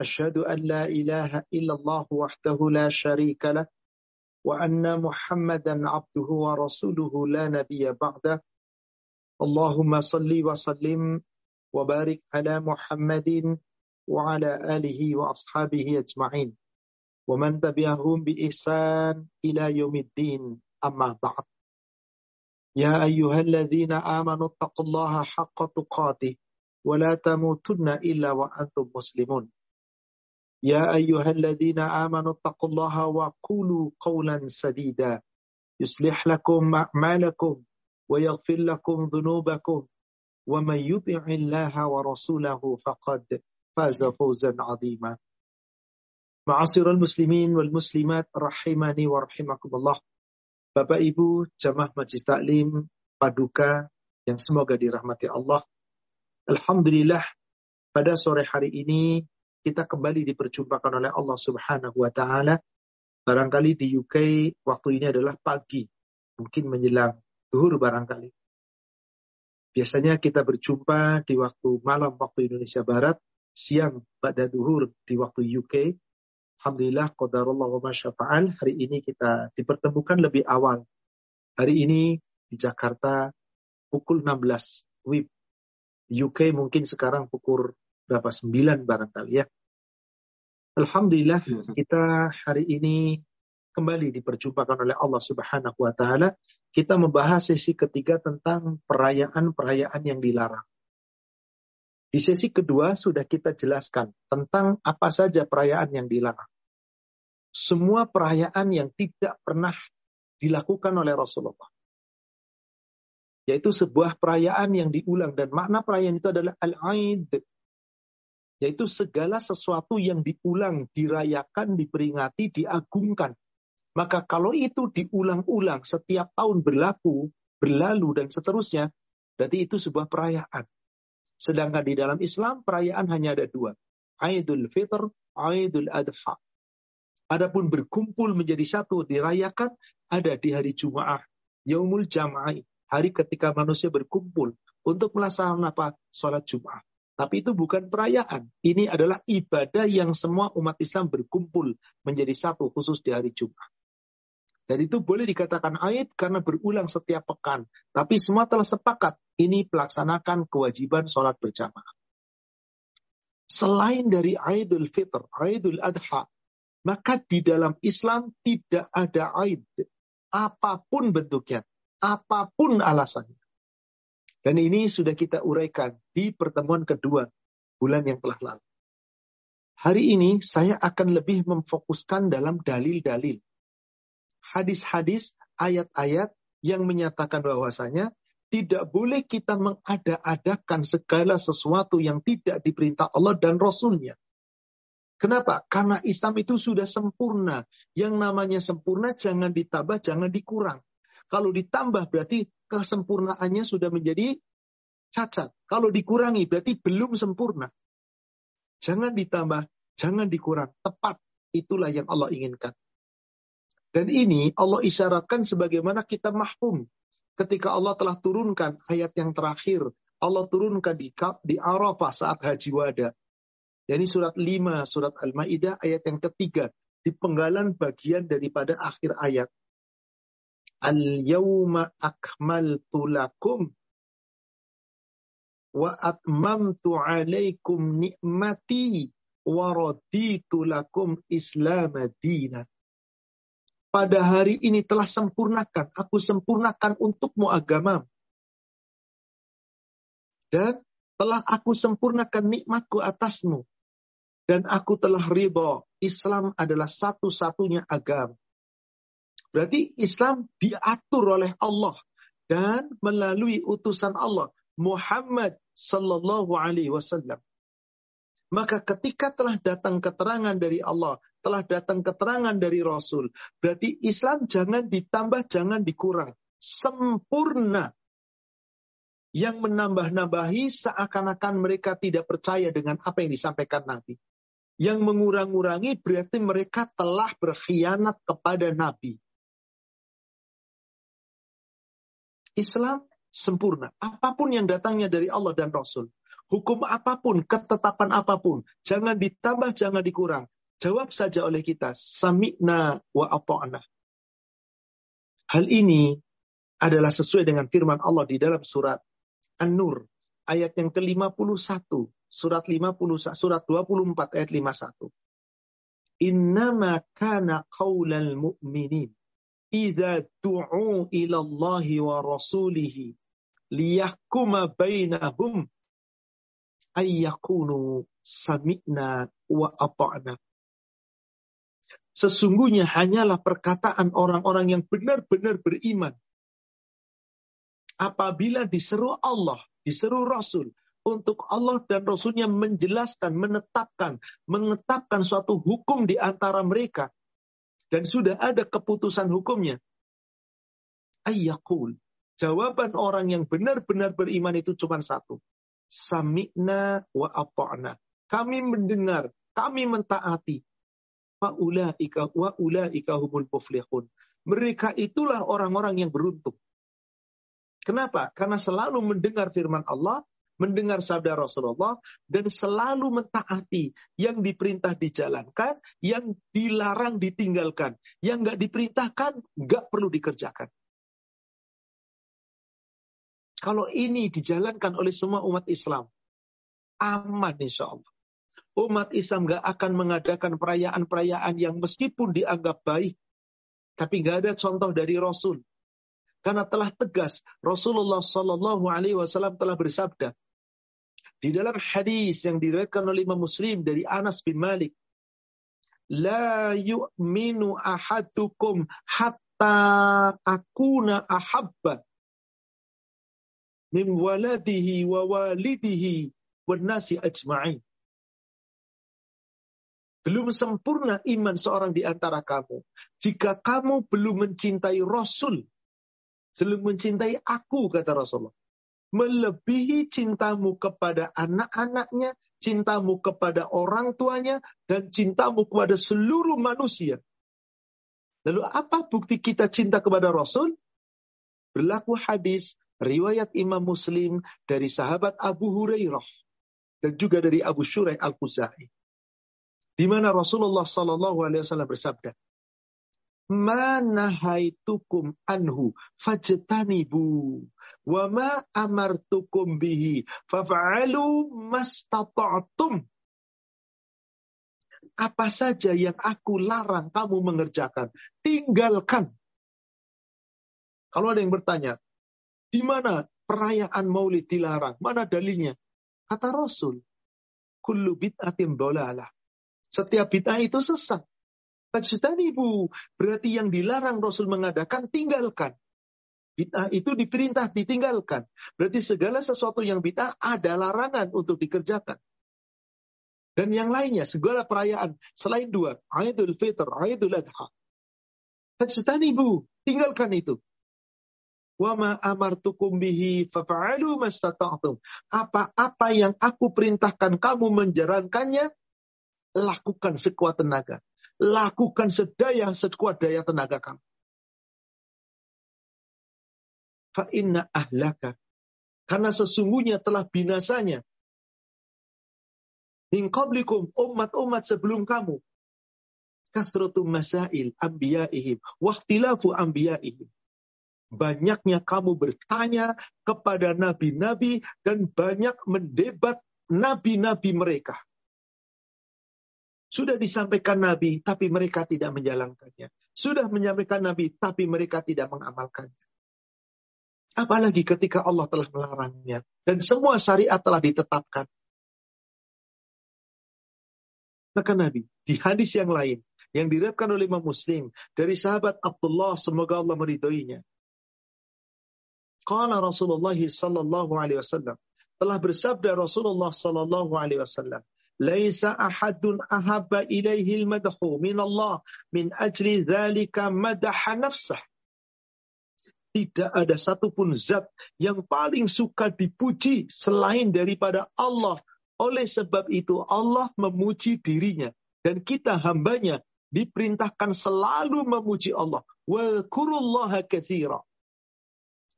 أشهد أن لا إله إلا الله وحده لا شريك له وأن محمدا عبده ورسوله لا نبي بعده. اللهم صل وسلم وبارك على محمد وعلى آله وأصحابه أجمعين. ومن تبعهم بإحسان إلى يوم الدين أما بعد. يا أيها الذين آمنوا اتقوا الله حق تقاته ولا تموتن إلا وأنتم مسلمون. يا أيها الذين آمنوا اتقوا الله وقولوا قولا سديدا يصلح لكم أعمالكم ويغفر لكم ذنوبكم ومن يطع الله ورسوله فقد فاز فوزا عظيما معاصر المسلمين والمسلمات رحمني ورحمكم الله Bapak Ibu Jamaah Majlis Taklim Paduka yang semoga dirahmati Allah. Alhamdulillah pada sore hari ini kita kembali diperjumpakan oleh Allah Subhanahu wa taala. Barangkali di UK waktu ini adalah pagi, mungkin menjelang zuhur barangkali. Biasanya kita berjumpa di waktu malam waktu Indonesia Barat, siang pada zuhur di waktu UK. Alhamdulillah qadarullah wa masyafa'al, hari ini kita dipertemukan lebih awal. Hari ini di Jakarta pukul 16 WIB. UK mungkin sekarang pukul berapa sembilan barangkali ya. Alhamdulillah iya, kita hari ini kembali diperjumpakan oleh Allah Subhanahu wa taala. Kita membahas sesi ketiga tentang perayaan-perayaan yang dilarang. Di sesi kedua sudah kita jelaskan tentang apa saja perayaan yang dilarang. Semua perayaan yang tidak pernah dilakukan oleh Rasulullah. Yaitu sebuah perayaan yang diulang dan makna perayaan itu adalah al-aid, yaitu segala sesuatu yang diulang, dirayakan, diperingati, diagungkan. Maka kalau itu diulang-ulang setiap tahun berlaku, berlalu dan seterusnya, berarti itu sebuah perayaan. Sedangkan di dalam Islam perayaan hanya ada dua. Aidul Fitr, Aidul Adha. Adapun berkumpul menjadi satu dirayakan ada di hari Jumaah, Yaumul Jam'ah, hari ketika manusia berkumpul untuk melaksanakan apa? Salat. Tapi itu bukan perayaan. Ini adalah ibadah yang semua umat Islam berkumpul menjadi satu khusus di hari Jumat. Dan itu boleh dikatakan ayat karena berulang setiap pekan. Tapi semua telah sepakat ini pelaksanakan kewajiban sholat berjamaah. Selain dari Aidul Fitr, Aidul Adha, maka di dalam Islam tidak ada Aid. Apa pun bentuknya, apa pun alasannya. Dan ini sudah kita uraikan di pertemuan kedua bulan yang telah lalu. Hari ini saya akan lebih memfokuskan dalam dalil-dalil. Hadis-hadis, ayat-ayat yang menyatakan bahwasanya tidak boleh kita mengada-adakan segala sesuatu yang tidak diperintah Allah dan Rasulnya. Kenapa? Karena Islam itu sudah sempurna. Yang namanya sempurna jangan ditambah, jangan dikurang. Kalau ditambah berarti kesempurnaannya sudah menjadi cacat. Kalau dikurangi berarti belum sempurna. Jangan ditambah, jangan dikurang. Tepat. Itulah yang Allah inginkan. Dan ini Allah isyaratkan sebagaimana kita mahfum. Ketika Allah telah turunkan ayat yang terakhir. Allah turunkan di, di Arafah saat haji wada. Yani surat 5, surat Al-Ma'idah ayat yang ketiga. Di penggalan bagian daripada akhir ayat. Al-yawma akmaltu lakum wa atmamtu alaikum ni'mati wa raditu lakum islam dina. Pada hari ini telah sempurnakan, aku sempurnakan untukmu agama. Dan telah aku sempurnakan nikmatku atasmu. Dan aku telah ridho. Islam adalah satu-satunya agama. Berarti Islam diatur oleh Allah dan melalui utusan Allah Muhammad sallallahu alaihi wasallam. Maka ketika telah datang keterangan dari Allah, telah datang keterangan dari Rasul, berarti Islam jangan ditambah, jangan dikurang. Sempurna. Yang menambah-nambahi seakan-akan mereka tidak percaya dengan apa yang disampaikan Nabi. Yang mengurang-urangi berarti mereka telah berkhianat kepada Nabi. Islam sempurna. Apa pun yang datangnya dari Allah dan Rasul. Hukum apa pun, ketetapan apa pun. Jangan ditambah, jangan dikurang. Jawab saja oleh kita. Sami'na wa apa'na. Hal ini adalah sesuai dengan firman Allah di dalam surat An-Nur. Ayat yang ke-51. Surat 51, surat 24 ayat 51. Innama kana qawlal mu'minin. Iza du'u ila Allahi wa rasulihi liyahkuma bainahum ayyakunu sami'na wa ata'na. Sesungguhnya hanyalah perkataan orang-orang yang benar-benar beriman. Apabila diseru Allah, diseru Rasul, untuk Allah dan Rasulnya menjelaskan, menetapkan, menetapkan suatu hukum di antara mereka. Dan sudah ada keputusan hukumnya. Ayyakul. Jawaban orang yang benar-benar beriman itu cuma satu sami'na wa ata'na. Kami mendengar, kami mentaati. Wa ulaika wa ulaika humul muflihun. Mereka itulah orang-orang yang beruntung. Kenapa? Karena selalu mendengar firman Allah, mendengar sabda Rasulullah, dan selalu mentaati. Yang diperintah dijalankan, yang dilarang ditinggalkan. Yang nggak diperintahkan, nggak perlu dikerjakan. Kalau ini dijalankan oleh semua umat Islam, aman insya Allah. Umat Islam gak akan mengadakan perayaan-perayaan yang meskipun dianggap baik, tapi gak ada contoh dari Rasul. Karena telah tegas Rasulullah Shallallahu Alaihi Wasallam telah bersabda di dalam hadis yang diriwayatkan oleh Imam Muslim dari Anas bin Malik, La yu'minu ahadukum hatta akuna ahabba min waladihi wa walidihi wan nasi ajma'in. Belum sempurna iman seorang di antara kamu. Jika kamu belum mencintai Rasul, belum mencintai aku, kata Rasulullah. Melebihi cintamu kepada anak-anaknya, cintamu kepada orang tuanya, dan cintamu kepada seluruh manusia. Lalu apa bukti kita cinta kepada Rasul? Berlaku hadis riwayat Imam Muslim dari sahabat Abu Hurairah dan juga dari Abu Shuraih Al-Khuzai. Di mana Rasulullah sallallahu alaihi wasallam bersabda, "Ma haitukum anhu fajtanibu wa ma amartukum bihi faf'alu mastata'tum." Apa saja yang aku larang kamu mengerjakan, tinggalkan. Kalau ada yang bertanya, di mana perayaan maulid dilarang? Mana dalilnya? Kata Rasul, kullu bid'atin dolalah. Setiap bid'ah itu sesat. Ibu berarti yang dilarang Rasul mengadakan tinggalkan. Bid'ah itu diperintah ditinggalkan. Berarti segala sesuatu yang bid'ah ada larangan untuk dikerjakan. Dan yang lainnya, segala perayaan selain dua, Aidul Fitr, Aidul Adha. ibu tinggalkan itu. Wama amartukum bihi fafa'alu mastata'tum. Apa-apa yang aku perintahkan kamu menjalankannya, lakukan sekuat tenaga. Lakukan sedaya sekuat daya tenaga kamu. Fa'inna ahlaka. Karena sesungguhnya telah binasanya. Min qablikum umat-umat sebelum kamu. Kathratum masail anbiya'ihim. Wahtilafu anbiya'ihim banyaknya kamu bertanya kepada nabi-nabi dan banyak mendebat nabi-nabi mereka. Sudah disampaikan nabi, tapi mereka tidak menjalankannya. Sudah menyampaikan nabi, tapi mereka tidak mengamalkannya. Apalagi ketika Allah telah melarangnya. Dan semua syariat telah ditetapkan. Maka Nabi, di hadis yang lain, yang diriatkan oleh Imam Muslim, dari sahabat Abdullah, semoga Allah meridhoinya. Qala Rasulullah sallallahu alaihi wasallam. Telah bersabda Rasulullah sallallahu alaihi wasallam, Laisa ahadun ahabba ilaihi al-madhu min Allah min ajli dzalika madaha nafsah. Tidak ada satupun zat yang paling suka dipuji selain daripada Allah. Oleh sebab itu Allah memuji dirinya. Dan kita hambanya diperintahkan selalu memuji Allah. Wa kurullaha kathira.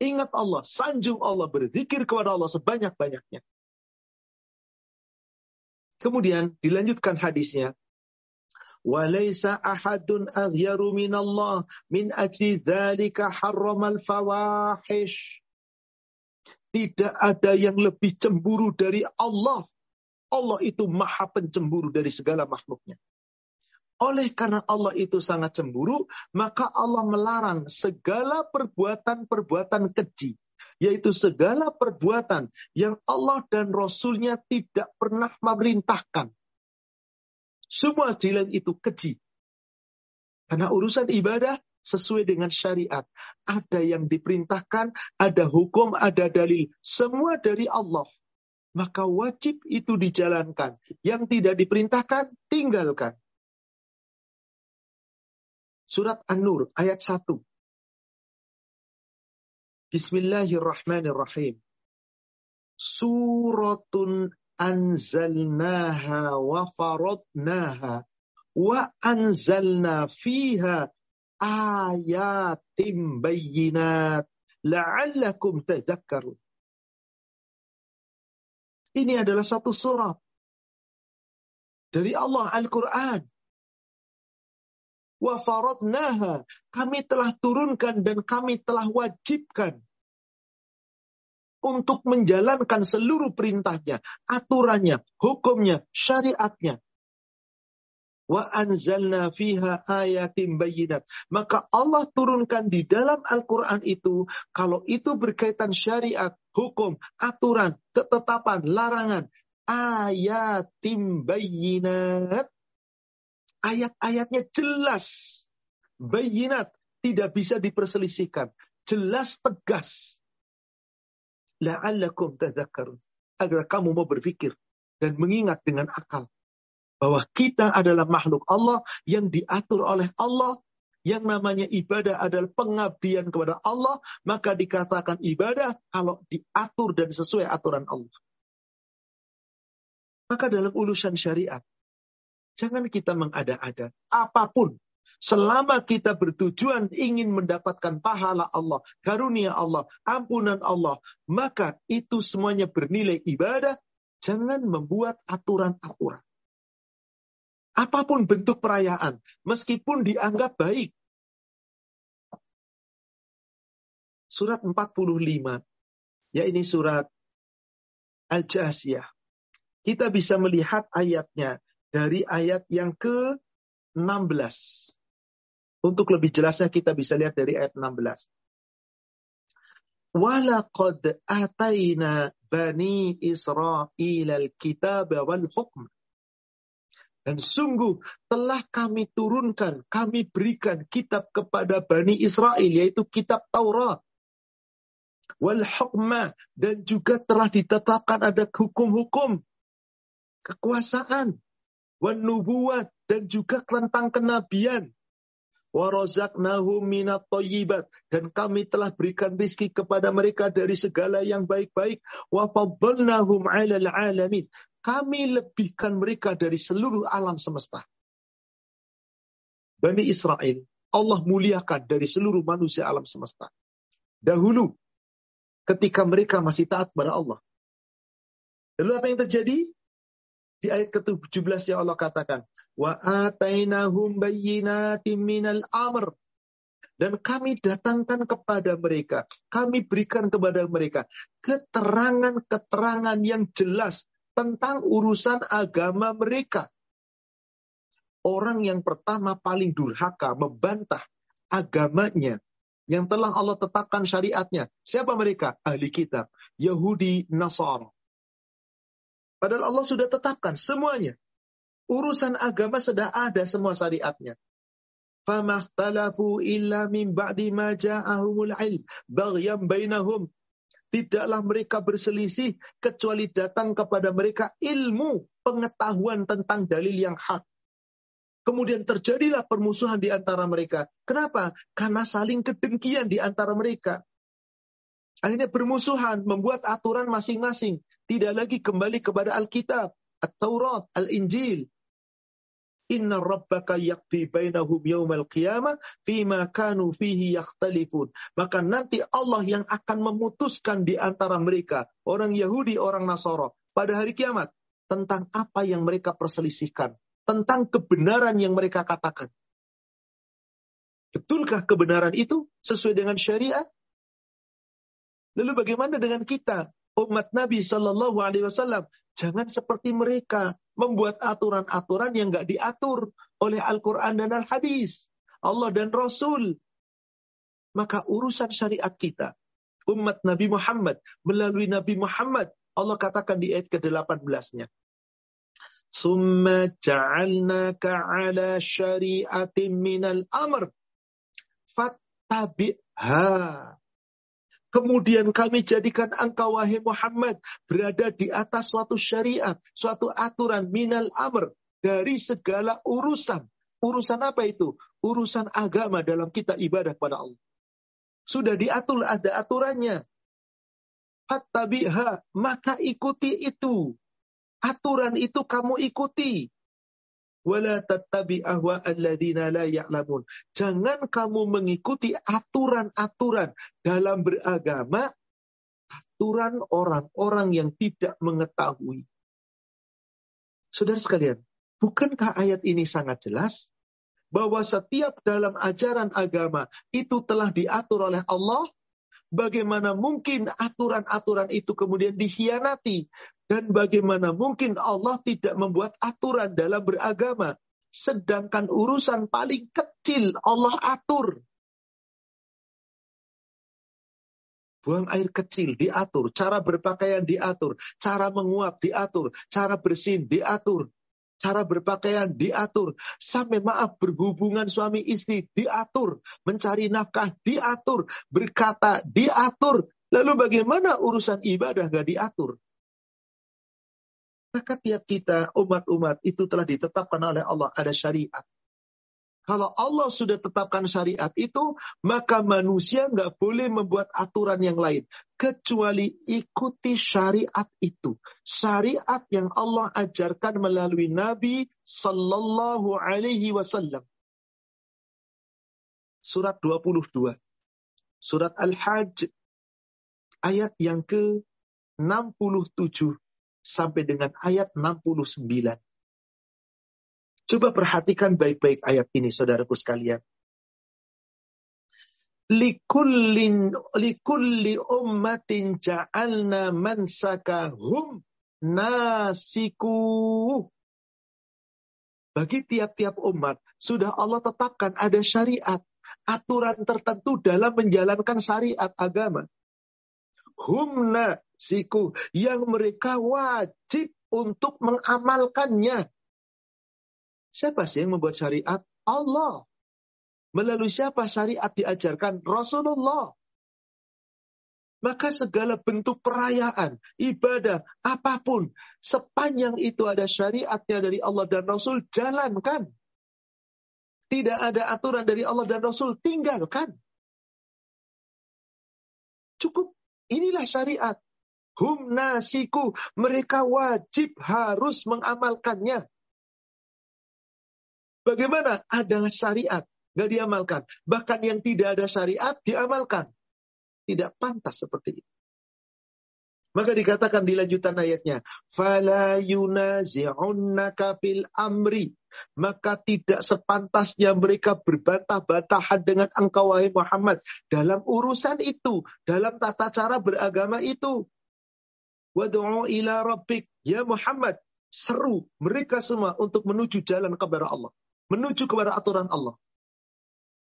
Ingat Allah, sanjung Allah, berzikir kepada Allah sebanyak-banyaknya. Kemudian dilanjutkan hadisnya. Walaysa ahadun aghyaru min Allah min ajli dzalika harramal fawahish. Tidak ada yang lebih cemburu dari Allah. Allah itu maha pencemburu dari segala makhluknya. Oleh karena Allah itu sangat cemburu, maka Allah melarang segala perbuatan-perbuatan keji yaitu segala perbuatan yang Allah dan Rasulnya tidak pernah memerintahkan. Semua jalan itu keji. Karena urusan ibadah sesuai dengan syariat. Ada yang diperintahkan, ada hukum, ada dalil. Semua dari Allah. Maka wajib itu dijalankan. Yang tidak diperintahkan, tinggalkan. Surat An-Nur ayat 1. Bismillahirrahmanirrahim. Suratun anzalnaha wa faradnaha wa anzalna fiha ayatim bayyinat la'allakum tadhakkarun. Ini adalah satu surat dari Allah Al-Quran. Wa faradnaha. Kami telah turunkan dan kami telah wajibkan untuk menjalankan seluruh perintahnya, aturannya, hukumnya, syariatnya. Wa anzalna fiha ayatim bayinat. Maka Allah turunkan di dalam Al-Quran itu, kalau itu berkaitan syariat, hukum, aturan, ketetapan, larangan, ayatim bayinat, ayat-ayatnya jelas. Bayinat. Tidak bisa diperselisihkan. Jelas tegas. La'allakum tadhakkarun. Agar kamu mau berpikir dan mengingat dengan akal. Bahwa kita adalah makhluk Allah yang diatur oleh Allah. Yang namanya ibadah adalah pengabdian kepada Allah. Maka dikatakan ibadah kalau diatur dan sesuai aturan Allah. Maka dalam urusan syariat, Jangan kita mengada-ada. Apa pun. Selama kita bertujuan ingin mendapatkan pahala Allah, karunia Allah, ampunan Allah, maka itu semuanya bernilai ibadah. Jangan membuat aturan-aturan. Apa pun bentuk perayaan, meskipun dianggap baik. Surat 45, ya ini surat Al-Jasiyah. Kita bisa melihat ayatnya dari ayat yang ke-16. Untuk lebih jelasnya kita bisa lihat dari ayat 16. Walaqad ataina bani Israel al-kitab wal hukm. Dan sungguh telah kami turunkan, kami berikan kitab kepada Bani Israel, yaitu kitab Taurat. Wal hukma, dan juga telah ditetapkan ada hukum-hukum. Kekuasaan wan dan juga tentang kenabian. Warazaqnahum minat thayyibat dan kami telah berikan rizki kepada mereka dari segala yang baik-baik. Wa faddalnahum 'alal 'alamin. Kami lebihkan mereka dari seluruh alam semesta. Bani Israel Allah muliakan dari seluruh manusia alam semesta. Dahulu ketika mereka masih taat kepada Allah. Lalu apa yang terjadi? Di ayat ke-17 yang Allah katakan, wa atainahum bayyinatin minal amr dan kami datangkan kepada mereka, kami berikan kepada mereka keterangan-keterangan yang jelas tentang urusan agama mereka. Orang yang pertama paling durhaka membantah agamanya yang telah Allah tetapkan syariatnya. Siapa mereka? Ahli kitab, Yahudi, Nasara. Padahal Allah sudah tetapkan semuanya. Urusan agama sudah ada semua syariatnya. Famastalafu illa min ba'di ma ja'ahumul ilm baghyan bainahum. Tidaklah mereka berselisih kecuali datang kepada mereka ilmu pengetahuan tentang dalil yang hak. Kemudian terjadilah permusuhan di antara mereka. Kenapa? Karena saling kedengkian di antara mereka. Akhirnya bermusuhan, membuat aturan masing-masing. Tidak lagi kembali kepada Alkitab, At-Taurat, Al-Injil. Inna rabbaka yakti bainahum yawmal qiyamah fima kanu fihi yakhtalifun. Maka nanti Allah yang akan memutuskan di antara mereka, orang Yahudi, orang Nasara, pada hari kiamat, tentang apa yang mereka perselisihkan tentang kebenaran yang mereka katakan. Betulkah kebenaran itu sesuai dengan syariat? Lalu bagaimana dengan kita, umat Nabi Shallallahu Alaihi Wasallam jangan seperti mereka membuat aturan-aturan yang nggak diatur oleh Al-Quran dan Al-Hadis, Allah dan Rasul. Maka urusan syariat kita, umat Nabi Muhammad, melalui Nabi Muhammad, Allah katakan di ayat ke-18-nya. Summa ja'alnaka ala syari'atin minal amr. Fattabi'ha. Kemudian kami jadikan engkau wahai Muhammad berada di atas suatu syariat, suatu aturan minal amr dari segala urusan. Urusan apa itu? Urusan agama dalam kita ibadah pada Allah. Sudah diatur ada aturannya. Fattabiha, maka ikuti itu. Aturan itu kamu ikuti. Wala tattabi ahwa la. Jangan kamu mengikuti aturan-aturan dalam beragama aturan orang-orang yang tidak mengetahui. Saudara sekalian, bukankah ayat ini sangat jelas bahwa setiap dalam ajaran agama itu telah diatur oleh Allah Bagaimana mungkin aturan-aturan itu kemudian dikhianati? Dan bagaimana mungkin Allah tidak membuat aturan dalam beragama? Sedangkan urusan paling kecil Allah atur. Buang air kecil diatur, cara berpakaian diatur, cara menguap diatur, cara bersin diatur, Cara berpakaian diatur. Sampai maaf berhubungan suami istri diatur. Mencari nafkah diatur. Berkata diatur. Lalu bagaimana urusan ibadah gak diatur? Maka tiap kita umat-umat itu telah ditetapkan oleh Allah ada syariat. Kalau Allah sudah tetapkan syariat itu, maka manusia nggak boleh membuat aturan yang lain. Kecuali ikuti syariat itu. Syariat yang Allah ajarkan melalui Nabi Sallallahu Alaihi Wasallam. Surat 22. Surat Al-Hajj. Ayat yang ke-67 sampai dengan ayat 69. Coba perhatikan baik-baik ayat ini, saudaraku sekalian. Likullin, likulli ummatin ja'alna mansakahum nasiku. Bagi tiap-tiap umat, sudah Allah tetapkan ada syariat. Aturan tertentu dalam menjalankan syariat agama. Hum nasiku. Yang mereka wajib untuk mengamalkannya. Siapa sih yang membuat syariat? Allah. Melalui siapa syariat diajarkan? Rasulullah. Maka segala bentuk perayaan, ibadah, apa pun, sepanjang itu ada syariatnya dari Allah dan Rasul, jalankan. Tidak ada aturan dari Allah dan Rasul, tinggalkan. Cukup. Inilah syariat. Hum nasiku. Mereka wajib harus mengamalkannya. Bagaimana? Ada syariat, nggak diamalkan. Bahkan yang tidak ada syariat diamalkan. Tidak pantas seperti itu. Maka dikatakan di lanjutan ayatnya, "Fala fil amri." Maka tidak sepantasnya mereka berbantah-bantahan dengan engkau wahai Muhammad dalam urusan itu, dalam tata cara beragama itu. Wad'u ila rabbik, ya Muhammad, seru mereka semua untuk menuju jalan kepada Allah menuju kepada aturan Allah.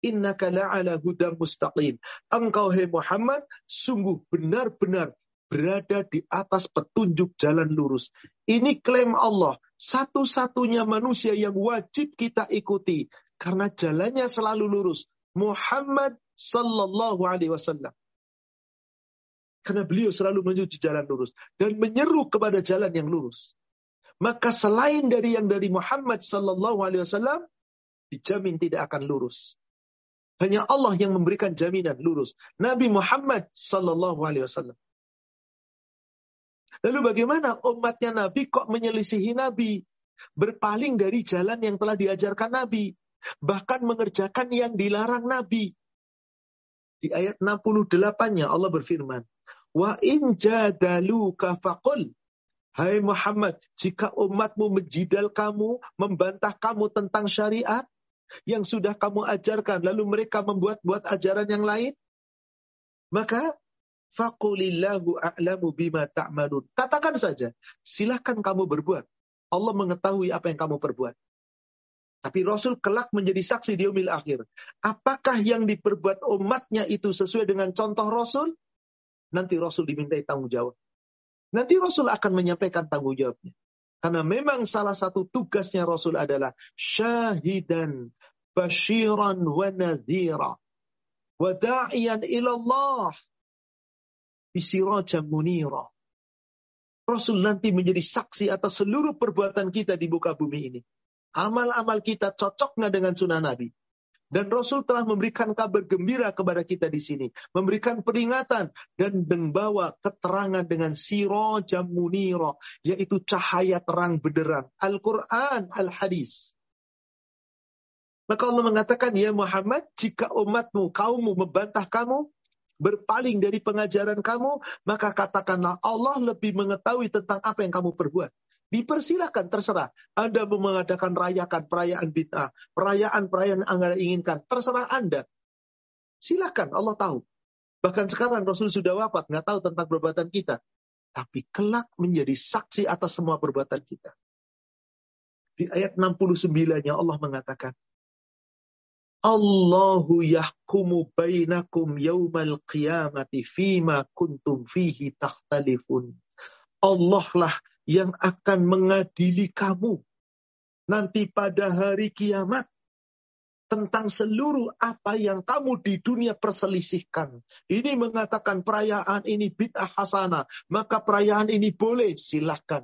Innaka la'ala hudam mustaqim. Engkau, hai Muhammad, sungguh benar-benar berada di atas petunjuk jalan lurus. Ini klaim Allah. Satu-satunya manusia yang wajib kita ikuti. Karena jalannya selalu lurus. Muhammad sallallahu alaihi wasallam. Karena beliau selalu menuju jalan lurus. Dan menyeru kepada jalan yang lurus. Maka selain dari yang dari Muhammad Sallallahu Alaihi Wasallam, dijamin tidak akan lurus. Hanya Allah yang memberikan jaminan lurus. Nabi Muhammad Sallallahu Alaihi Wasallam. Lalu bagaimana umatnya Nabi kok menyelisihi Nabi? Berpaling dari jalan yang telah diajarkan Nabi. Bahkan mengerjakan yang dilarang Nabi. Di ayat 68-nya Allah berfirman, Wa in jadaluka faqul. Hai Muhammad, jika umatmu menjidal kamu, membantah kamu tentang syariat yang sudah kamu ajarkan, lalu mereka membuat-buat ajaran yang lain, maka faqulillahu a'lamu bima ta'malun. Katakan saja, silahkan kamu berbuat. Allah mengetahui apa yang kamu perbuat. Tapi Rasul kelak menjadi saksi di umil akhir. Apakah yang diperbuat umatnya itu sesuai dengan contoh Rasul? nanti Rasul dimintai tanggung jawab. Nanti Rasul akan menyampaikan tanggung jawabnya. Karena memang salah satu tugasnya Rasul adalah syahidan, bashiran wa nadhira. Wa da'iyan ilallah. Bisirajam munira. Rasul nanti menjadi saksi atas seluruh perbuatan kita di muka bumi ini. Amal-amal kita cocok nggak dengan sunnah Nabi? Dan Rasul telah memberikan kabar gembira kepada kita di sini. Memberikan peringatan dan membawa keterangan dengan siro jamuniro. Yaitu cahaya terang benderang. Al-Quran, Al-Hadis. Maka Allah mengatakan, Ya Muhammad, jika umatmu, kaummu membantah kamu, berpaling dari pengajaran kamu, maka katakanlah Allah lebih mengetahui tentang apa yang kamu perbuat. Dipersilahkan, terserah. Anda mengadakan rayakan perayaan bid'ah, perayaan-perayaan yang Anda inginkan, terserah Anda. Silakan, Allah tahu. Bahkan sekarang Rasul sudah wafat, nggak tahu tentang perbuatan kita. Tapi kelak menjadi saksi atas semua perbuatan kita. Di ayat 69-nya Allah mengatakan, Allahu yahkumu bainakum yawmal qiyamati fima kuntum fihi takhtalifun. Allah lah yang akan mengadili kamu nanti pada hari kiamat tentang seluruh apa yang kamu di dunia perselisihkan. Ini mengatakan perayaan ini bid'ah hasanah, maka perayaan ini boleh, silahkan.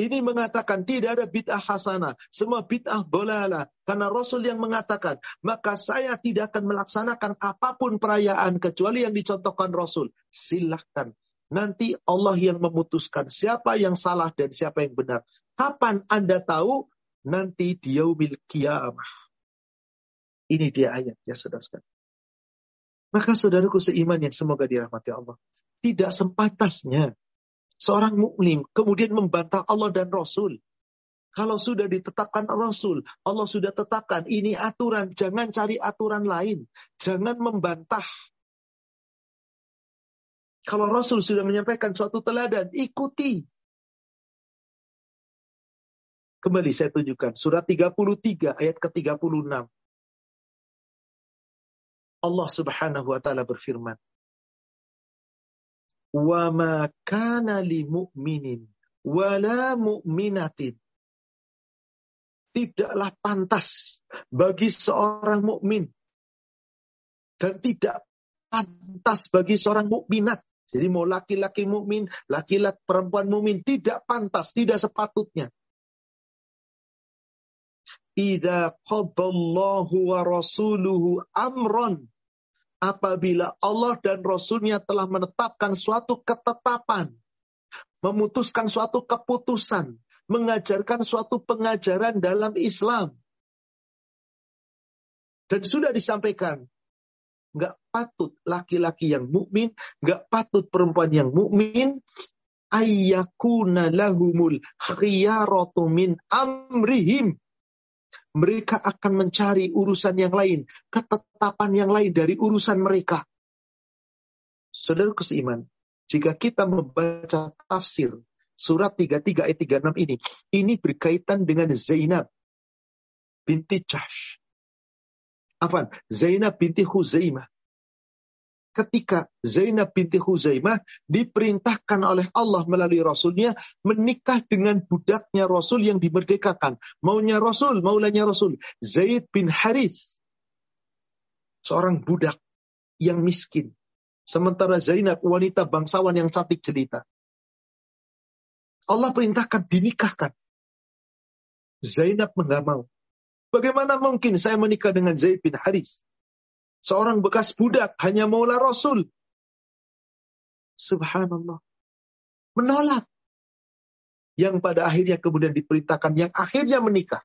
Ini mengatakan tidak ada bid'ah hasanah, semua bid'ah bolala. Karena Rasul yang mengatakan, maka saya tidak akan melaksanakan apa pun perayaan kecuali yang dicontohkan Rasul. Silahkan. Nanti Allah yang memutuskan siapa yang salah dan siapa yang benar. Kapan Anda tahu? Nanti di yaumil kiamah. Ini dia ayat ya saudara sekalian. Maka saudaraku seiman yang semoga dirahmati Allah. Tidak sempatasnya seorang mukmin kemudian membantah Allah dan Rasul. Kalau sudah ditetapkan Rasul, Allah sudah tetapkan ini aturan, jangan cari aturan lain. Jangan membantah kalau Rasul sudah menyampaikan suatu teladan, ikuti. Kembali saya tunjukkan. Surat 33 ayat ke-36. Allah subhanahu wa ta'ala berfirman. Wa ma kana li mu'minin wala mu'minatin. Tidaklah pantas bagi seorang mukmin dan tidak pantas bagi seorang mukminat jadi mau laki-laki mukmin, laki-laki perempuan mukmin tidak pantas, tidak sepatutnya. Idza qadallahu wa rasuluhu amron apabila Allah dan Rasulnya telah menetapkan suatu ketetapan, memutuskan suatu keputusan, mengajarkan suatu pengajaran dalam Islam. Dan sudah disampaikan, nggak patut laki-laki yang mukmin, nggak patut perempuan yang mukmin ayyakuna lahumul khiyaratu min amrihim. Mereka akan mencari urusan yang lain, ketetapan yang lain dari urusan mereka. Saudara keseiman, jika kita membaca tafsir surat 33 ayat 36 ini, ini berkaitan dengan Zainab binti Jahsh. Afan, Zainab binti Huzaimah. Ketika Zainab binti Huzaimah diperintahkan oleh Allah melalui Rasulnya menikah dengan budaknya Rasul yang dimerdekakan. Maunya Rasul, maulanya Rasul. Zaid bin Haris. Seorang budak yang miskin. Sementara Zainab wanita bangsawan yang cantik jelita. Allah perintahkan dinikahkan. Zainab enggak mau. Bagaimana mungkin saya menikah dengan Zaid bin Haris? Seorang bekas budak, hanya maulah Rasul. Subhanallah. Menolak. Yang pada akhirnya kemudian diperintahkan, yang akhirnya menikah.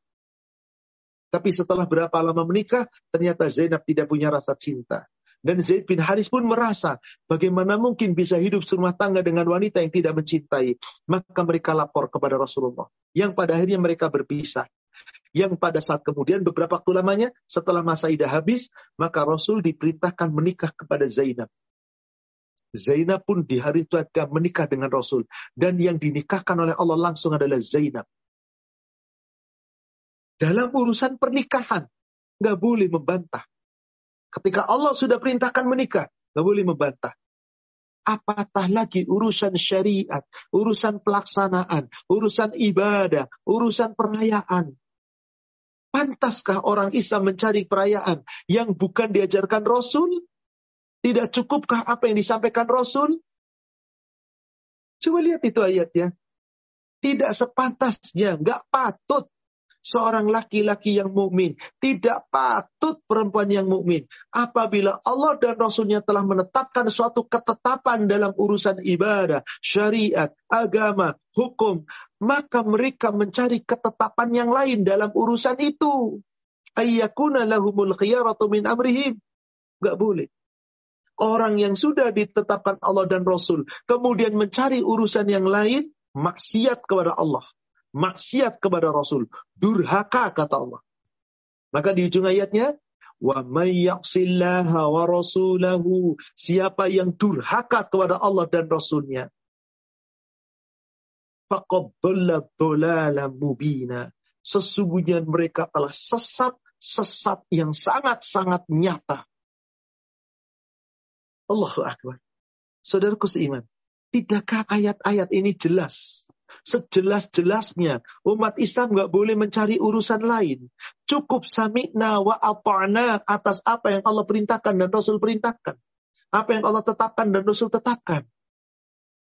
Tapi setelah berapa lama menikah, ternyata Zainab tidak punya rasa cinta. Dan Zaid bin Haris pun merasa, bagaimana mungkin bisa hidup serumah tangga dengan wanita yang tidak mencintai. Maka mereka lapor kepada Rasulullah. Yang pada akhirnya mereka berpisah. Yang pada saat kemudian beberapa waktu lamanya, setelah masa idah habis, maka Rasul diperintahkan menikah kepada Zainab. Zainab pun di hari itu akan menikah dengan Rasul. Dan yang dinikahkan oleh Allah langsung adalah Zainab. Dalam urusan pernikahan, nggak boleh membantah. Ketika Allah sudah perintahkan menikah, nggak boleh membantah. Apatah lagi urusan syariat, urusan pelaksanaan, urusan ibadah, urusan perayaan. Pantaskah orang Islam mencari perayaan yang bukan diajarkan Rasul? Tidak cukupkah apa yang disampaikan Rasul? Coba lihat itu ayatnya. Tidak sepantasnya, nggak patut seorang laki-laki yang mukmin, tidak patut perempuan yang mukmin. Apabila Allah dan Rasulnya telah menetapkan suatu ketetapan dalam urusan ibadah, syariat, agama, hukum, maka mereka mencari ketetapan yang lain dalam urusan itu. Ayyakuna lahumul khiyaratu min amrihim. Gak boleh. Orang yang sudah ditetapkan Allah dan Rasul, kemudian mencari urusan yang lain, maksiat kepada Allah maksiat kepada Rasul, durhaka kata Allah. Maka di ujung ayatnya, wa wa rasulahu, siapa yang durhaka kepada Allah dan Rasulnya, mubina. Sesungguhnya mereka telah sesat, sesat yang sangat-sangat nyata. Allahu Akbar. Saudaraku seiman, tidakkah ayat-ayat ini jelas sejelas-jelasnya. Umat Islam nggak boleh mencari urusan lain. Cukup sami'na wa ata'na atas apa yang Allah perintahkan dan Rasul perintahkan. Apa yang Allah tetapkan dan Rasul tetapkan.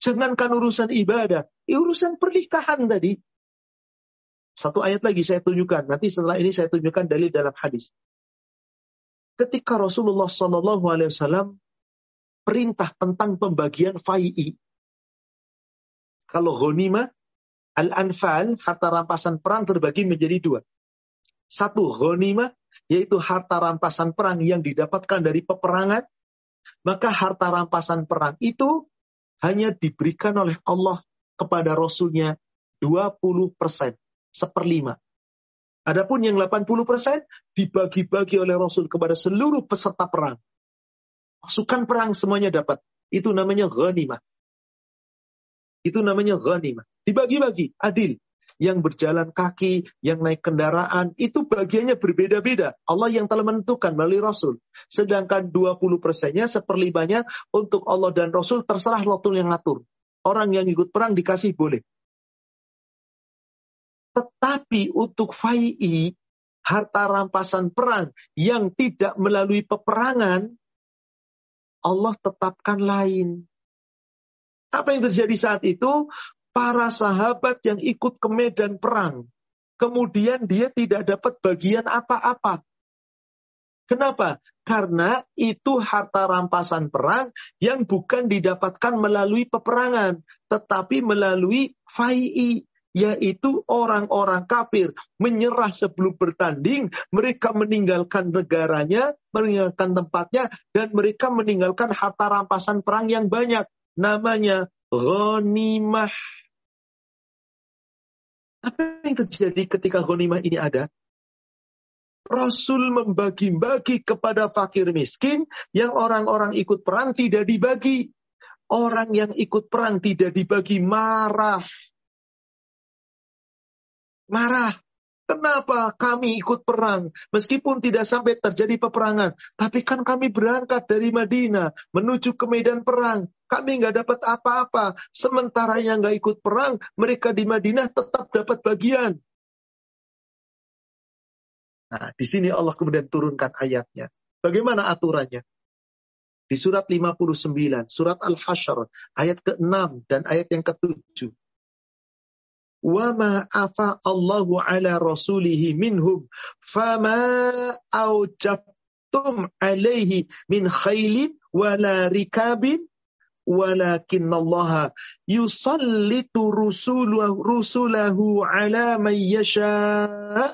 Jangankan urusan ibadah, urusan pernikahan tadi. Satu ayat lagi saya tunjukkan. Nanti setelah ini saya tunjukkan dalil dalam hadis. Ketika Rasulullah Wasallam perintah tentang pembagian fai'i. Kalau ghanimah Al-Anfal, harta rampasan perang terbagi menjadi dua. Satu, ghanimah, yaitu harta rampasan perang yang didapatkan dari peperangan. Maka harta rampasan perang itu hanya diberikan oleh Allah kepada Rasulnya 20 persen, seperlima. Adapun yang 80 persen dibagi-bagi oleh Rasul kepada seluruh peserta perang. Pasukan perang semuanya dapat. Itu namanya ghanimah. Itu namanya ghanimah. Dibagi-bagi, adil. Yang berjalan kaki, yang naik kendaraan, itu bagiannya berbeda-beda. Allah yang telah menentukan melalui Rasul. Sedangkan 20 persennya, seperlimanya untuk Allah dan Rasul terserah Rasul yang ngatur. Orang yang ikut perang dikasih boleh. Tetapi untuk fai'i, harta rampasan perang yang tidak melalui peperangan, Allah tetapkan lain. Apa yang terjadi saat itu? Para sahabat yang ikut ke medan perang. Kemudian dia tidak dapat bagian apa-apa. Kenapa? Karena itu harta rampasan perang yang bukan didapatkan melalui peperangan, tetapi melalui fai'i, yaitu orang-orang kafir menyerah sebelum bertanding, mereka meninggalkan negaranya, meninggalkan tempatnya, dan mereka meninggalkan harta rampasan perang yang banyak namanya ghanimah. Apa yang terjadi ketika ghanimah ini ada? Rasul membagi-bagi kepada fakir miskin yang orang-orang ikut perang tidak dibagi. Orang yang ikut perang tidak dibagi marah. Marah. Kenapa kami ikut perang? Meskipun tidak sampai terjadi peperangan. Tapi kan kami berangkat dari Madinah menuju ke medan perang. Kami nggak dapat apa-apa. Sementara yang nggak ikut perang, mereka di Madinah tetap dapat bagian. Nah, di sini Allah kemudian turunkan ayatnya. Bagaimana aturannya? di surat 59, surat Al-Hasyr, ayat ke-6 dan ayat yang ke-7. Ma afa Allahu ala rasulihi minhum fama aujabtum alaihi min khailin wala rikabin walakin Allah yusallitu rusulahu, rusulahu ala man yasha.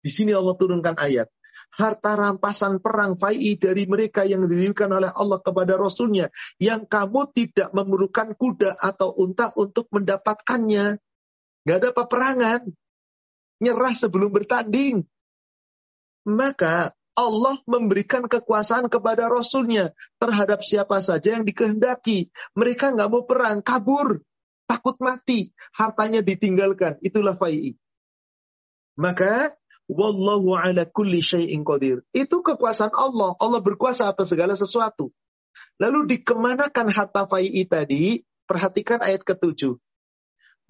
Di sini Allah turunkan ayat harta rampasan perang fai dari mereka yang diberikan oleh Allah kepada Rasulnya yang kamu tidak memerlukan kuda atau unta untuk mendapatkannya. Gak ada peperangan. Nyerah sebelum bertanding. Maka Allah memberikan kekuasaan kepada Rasulnya terhadap siapa saja yang dikehendaki. Mereka nggak mau perang, kabur, takut mati, hartanya ditinggalkan. Itulah fai'i. Maka Wallahu ala kulli syai'in qadir. Itu kekuasaan Allah. Allah berkuasa atas segala sesuatu. Lalu dikemanakan harta fai'i tadi? Perhatikan ayat ketujuh.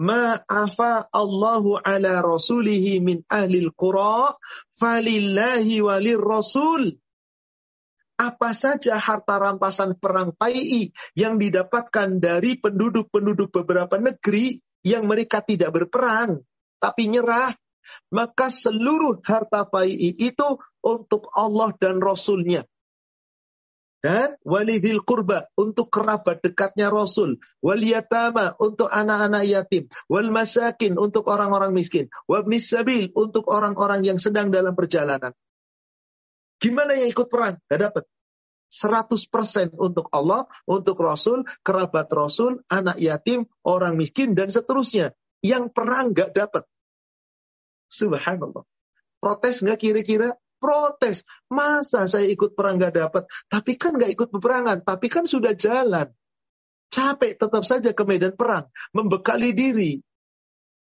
Ma'afa Allahu ala rasulihi min ahlil qura falillahi walir rasul. Apa saja harta rampasan perang fai'i yang didapatkan dari penduduk-penduduk beberapa negeri yang mereka tidak berperang, tapi nyerah, maka seluruh harta fai'i itu untuk Allah dan Rasulnya. Dan walidil kurba untuk kerabat dekatnya Rasul. Wal yatama untuk anak-anak yatim. Wal masakin untuk orang-orang miskin. Wabnis sabil untuk orang-orang yang sedang dalam perjalanan. Gimana yang ikut perang? Gak dapat. 100% untuk Allah, untuk Rasul, kerabat Rasul, anak yatim, orang miskin, dan seterusnya. Yang perang gak dapat. Subhanallah. Protes nggak kira-kira? Protes. Masa saya ikut perang nggak dapat? Tapi kan nggak ikut peperangan. Tapi kan sudah jalan. Capek tetap saja ke medan perang. Membekali diri.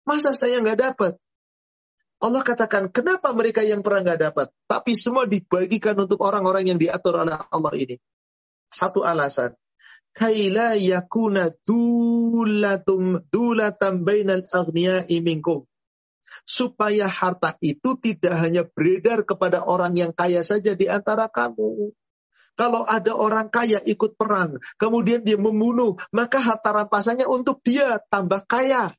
Masa saya nggak dapat? Allah katakan, kenapa mereka yang perang nggak dapat? Tapi semua dibagikan untuk orang-orang yang diatur oleh Allah ini. Satu alasan. Kaila yakuna dulatum dulatam bainal agniya'i minkum supaya harta itu tidak hanya beredar kepada orang yang kaya saja di antara kamu. Kalau ada orang kaya ikut perang, kemudian dia membunuh, maka harta rampasannya untuk dia tambah kaya.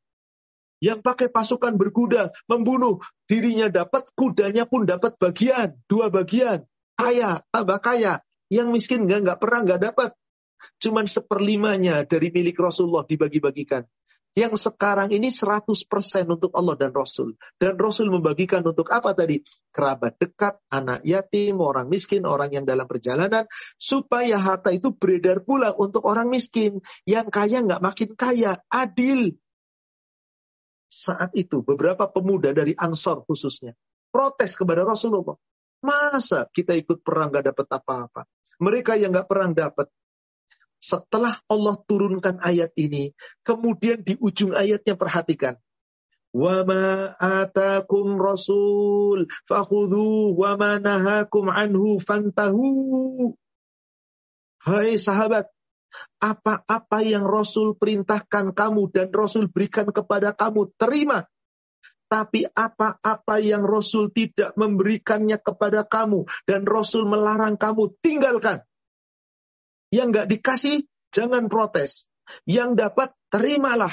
Yang pakai pasukan berkuda, membunuh, dirinya dapat, kudanya pun dapat bagian, dua bagian. Kaya, tambah kaya. Yang miskin nggak nggak perang, nggak dapat. Cuman seperlimanya dari milik Rasulullah dibagi-bagikan. Yang sekarang ini 100% untuk Allah dan Rasul. Dan Rasul membagikan untuk apa tadi? Kerabat dekat, anak yatim, orang miskin, orang yang dalam perjalanan. Supaya harta itu beredar pula untuk orang miskin. Yang kaya nggak makin kaya. Adil. Saat itu beberapa pemuda dari Ansor khususnya. Protes kepada Rasulullah. Masa kita ikut perang nggak dapat apa-apa? Mereka yang nggak perang dapat setelah Allah turunkan ayat ini, kemudian di ujung ayatnya perhatikan. Wa ma atakum rasul fakhudhu wa ma nahakum anhu fantahu. Hai sahabat, apa-apa yang Rasul perintahkan kamu dan Rasul berikan kepada kamu, terima. Tapi apa-apa yang Rasul tidak memberikannya kepada kamu dan Rasul melarang kamu, tinggalkan. Yang nggak dikasih, jangan protes. Yang dapat, terimalah.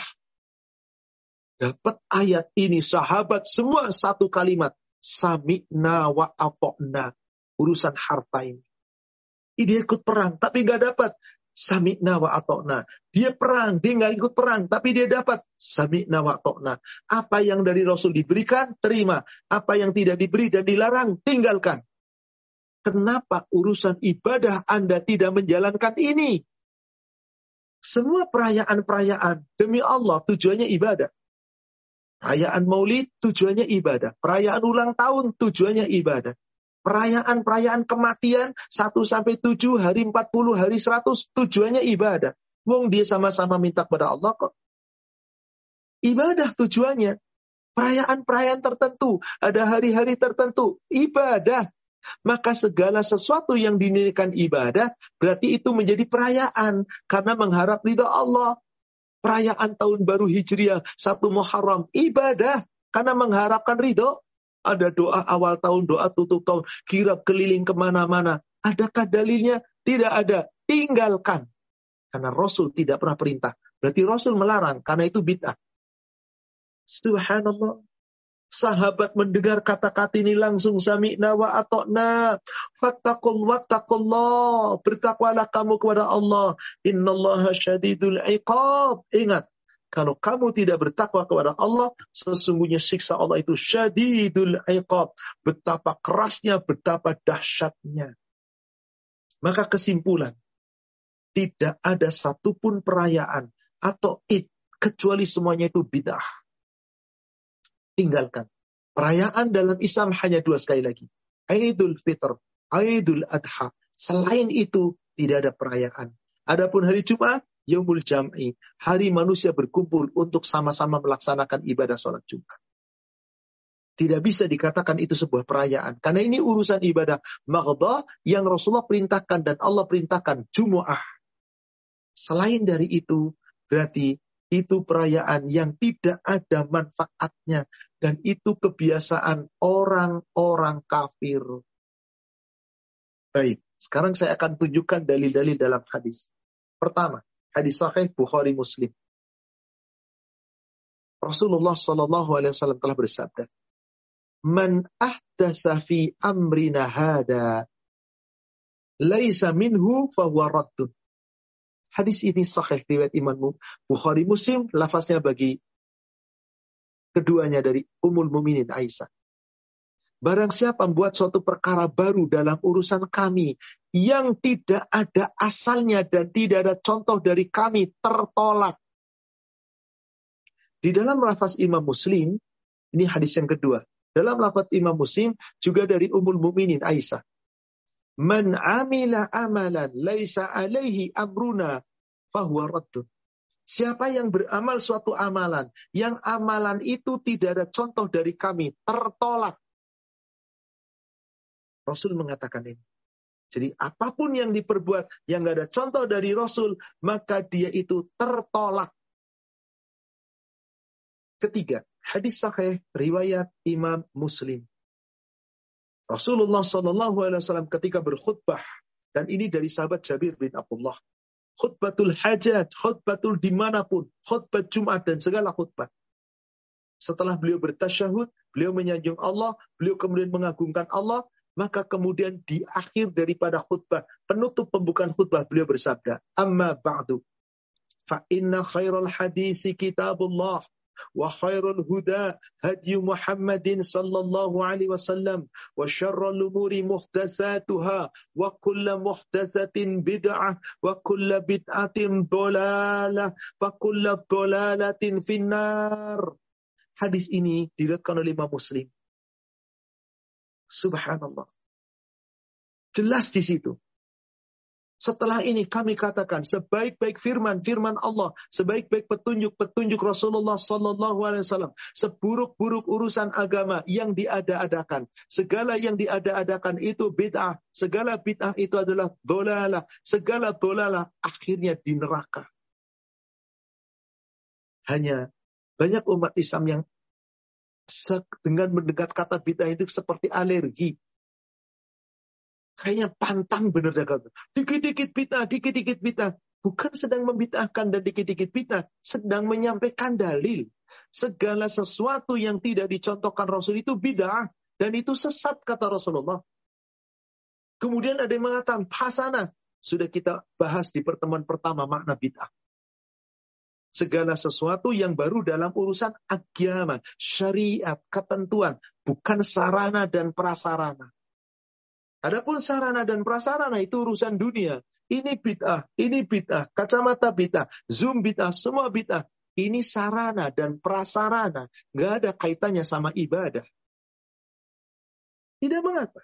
Dapat ayat ini, sahabat semua satu kalimat. Sami'na wa apokna. Urusan harta ini. Dia ikut perang, tapi nggak dapat. Sami'na wa atokna. Dia perang, dia nggak ikut perang, tapi dia dapat. Sami'na wa atokna. Apa yang dari Rasul diberikan, terima. Apa yang tidak diberi dan dilarang, tinggalkan. Kenapa urusan ibadah Anda tidak menjalankan ini? Semua perayaan-perayaan demi Allah tujuannya ibadah. Perayaan maulid tujuannya ibadah. Perayaan ulang tahun tujuannya ibadah. Perayaan-perayaan kematian 1 sampai 7 hari 40 hari 100 tujuannya ibadah. Wong dia sama-sama minta kepada Allah kok. Ibadah tujuannya. Perayaan-perayaan tertentu, ada hari-hari tertentu, ibadah. Maka segala sesuatu yang dinilaikan ibadah, berarti itu menjadi perayaan. Karena mengharap ridha Allah. Perayaan tahun baru Hijriah, satu Muharram, ibadah. Karena mengharapkan ridho. Ada doa awal tahun, doa tutup tahun, kira keliling ke mana-mana. Adakah dalilnya? Tidak ada. Tinggalkan. Karena Rasul tidak pernah perintah. Berarti Rasul melarang. Karena itu bid'ah. Subhanallah. Sahabat mendengar kata-kata ini langsung sami'na wa ato'na. Fattakul wattakullah. Bertakwalah kamu kepada Allah. Innallaha syadidul iqab. Ingat. Kalau kamu tidak bertakwa kepada Allah, sesungguhnya siksa Allah itu syadidul iqab. Betapa kerasnya, betapa dahsyatnya. Maka kesimpulan, tidak ada satupun perayaan atau id kecuali semuanya itu bid'ah. Tinggalkan. Perayaan dalam Islam hanya dua sekali lagi. Aidul Fitr, Aidul Adha. Selain itu tidak ada perayaan. Adapun hari Jumat, Yaumul Jam'i, hari manusia berkumpul untuk sama-sama melaksanakan ibadah sholat Jumat. Tidak bisa dikatakan itu sebuah perayaan. Karena ini urusan ibadah maghdah yang Rasulullah perintahkan dan Allah perintahkan Jumu'ah. Selain dari itu, berarti itu perayaan yang tidak ada manfaatnya. Dan itu kebiasaan orang-orang kafir. Baik, sekarang saya akan tunjukkan dalil-dalil dalam hadis. Pertama, Hadis sahih Bukhari Muslim. Rasulullah Shallallahu Alaihi Wasallam telah bersabda, "Man ahdatsa fi amrina hada, laisa minhu fahuwa raddun." Hadis ini sahih riwayat Imam Bukhari Muslim, lafaznya bagi keduanya dari Ummul Muminin Aisyah. Barang siapa membuat suatu perkara baru dalam urusan kami yang tidak ada asalnya dan tidak ada contoh dari kami tertolak. Di dalam lafaz Imam Muslim, ini hadis yang kedua. Dalam lafaz Imam Muslim juga dari Ummul Mukminin Aisyah. Man amila amalan laisa alaihi amruna fahuwa raddun. Siapa yang beramal suatu amalan, yang amalan itu tidak ada contoh dari kami, tertolak. Rasul mengatakan ini. Jadi apa pun yang diperbuat yang gak ada contoh dari Rasul, maka dia itu tertolak. Ketiga, hadis sahih riwayat Imam Muslim. Rasulullah Shallallahu Alaihi Wasallam ketika berkhutbah dan ini dari sahabat Jabir bin Abdullah. Khutbatul hajat, khutbatul di mana pun, khutbah Jumat dan segala khutbah. Setelah beliau bertasyahud, beliau menyanjung Allah, beliau kemudian mengagungkan Allah, maka kemudian di akhir daripada khutbah, penutup pembukaan khutbah, beliau bersabda, Amma ba'du, fa inna khairal hadisi kitabullah, hadi Muhammadin sallallahu alaihi wasallam, wa syarrul umuri muhtasatuha, wa kulla muhtasatin bid'ah, wa kulla bid'atin dolalah, wa kulla dolalatin finnar. Hadis ini diriwayatkan oleh Imam Muslim. Subhanallah. Jelas di situ. Setelah ini kami katakan sebaik-baik firman firman Allah, sebaik-baik petunjuk petunjuk Rasulullah Sallallahu Alaihi Wasallam, seburuk-buruk urusan agama yang diada-adakan, segala yang diada-adakan itu bid'ah, segala bid'ah itu adalah dolalah, segala dolalah akhirnya di neraka. Hanya banyak umat Islam yang dengan mendengar kata bid'ah itu seperti alergi. Kayaknya pantang benar kata. Dikit-dikit bid'ah, dikit-dikit bid'ah. Bukan sedang membid'ahkan dan dikit-dikit bid'ah. Sedang menyampaikan dalil. Segala sesuatu yang tidak dicontohkan Rasul itu bid'ah. Dan itu sesat kata Rasulullah. Kemudian ada yang mengatakan hasanah. Sudah kita bahas di pertemuan pertama makna bid'ah segala sesuatu yang baru dalam urusan agama, syariat, ketentuan, bukan sarana dan prasarana. Adapun sarana dan prasarana itu urusan dunia. Ini bid'ah, ini bid'ah, kacamata bid'ah, zoom bid'ah, semua bid'ah. Ini sarana dan prasarana. Nggak ada kaitannya sama ibadah. Tidak mengapa.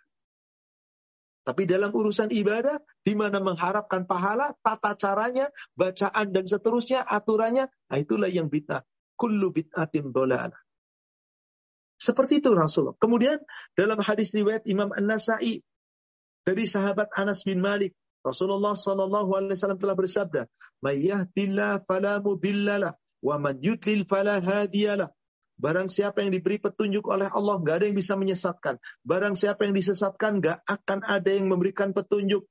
Tapi dalam urusan ibadah, di mana mengharapkan pahala, tata caranya, bacaan dan seterusnya, aturannya, nah itulah yang bid'ah. Kullu bid'atin dolalah. Seperti itu Rasulullah. Kemudian dalam hadis riwayat Imam An-Nasai dari sahabat Anas bin Malik, Rasulullah Shallallahu Alaihi Wasallam telah bersabda, "Mayyahdillah fala mudillalah, wa man yudlil fala hadiyalah." Barang siapa yang diberi petunjuk oleh Allah, gak ada yang bisa menyesatkan. Barang siapa yang disesatkan, gak akan ada yang memberikan petunjuk.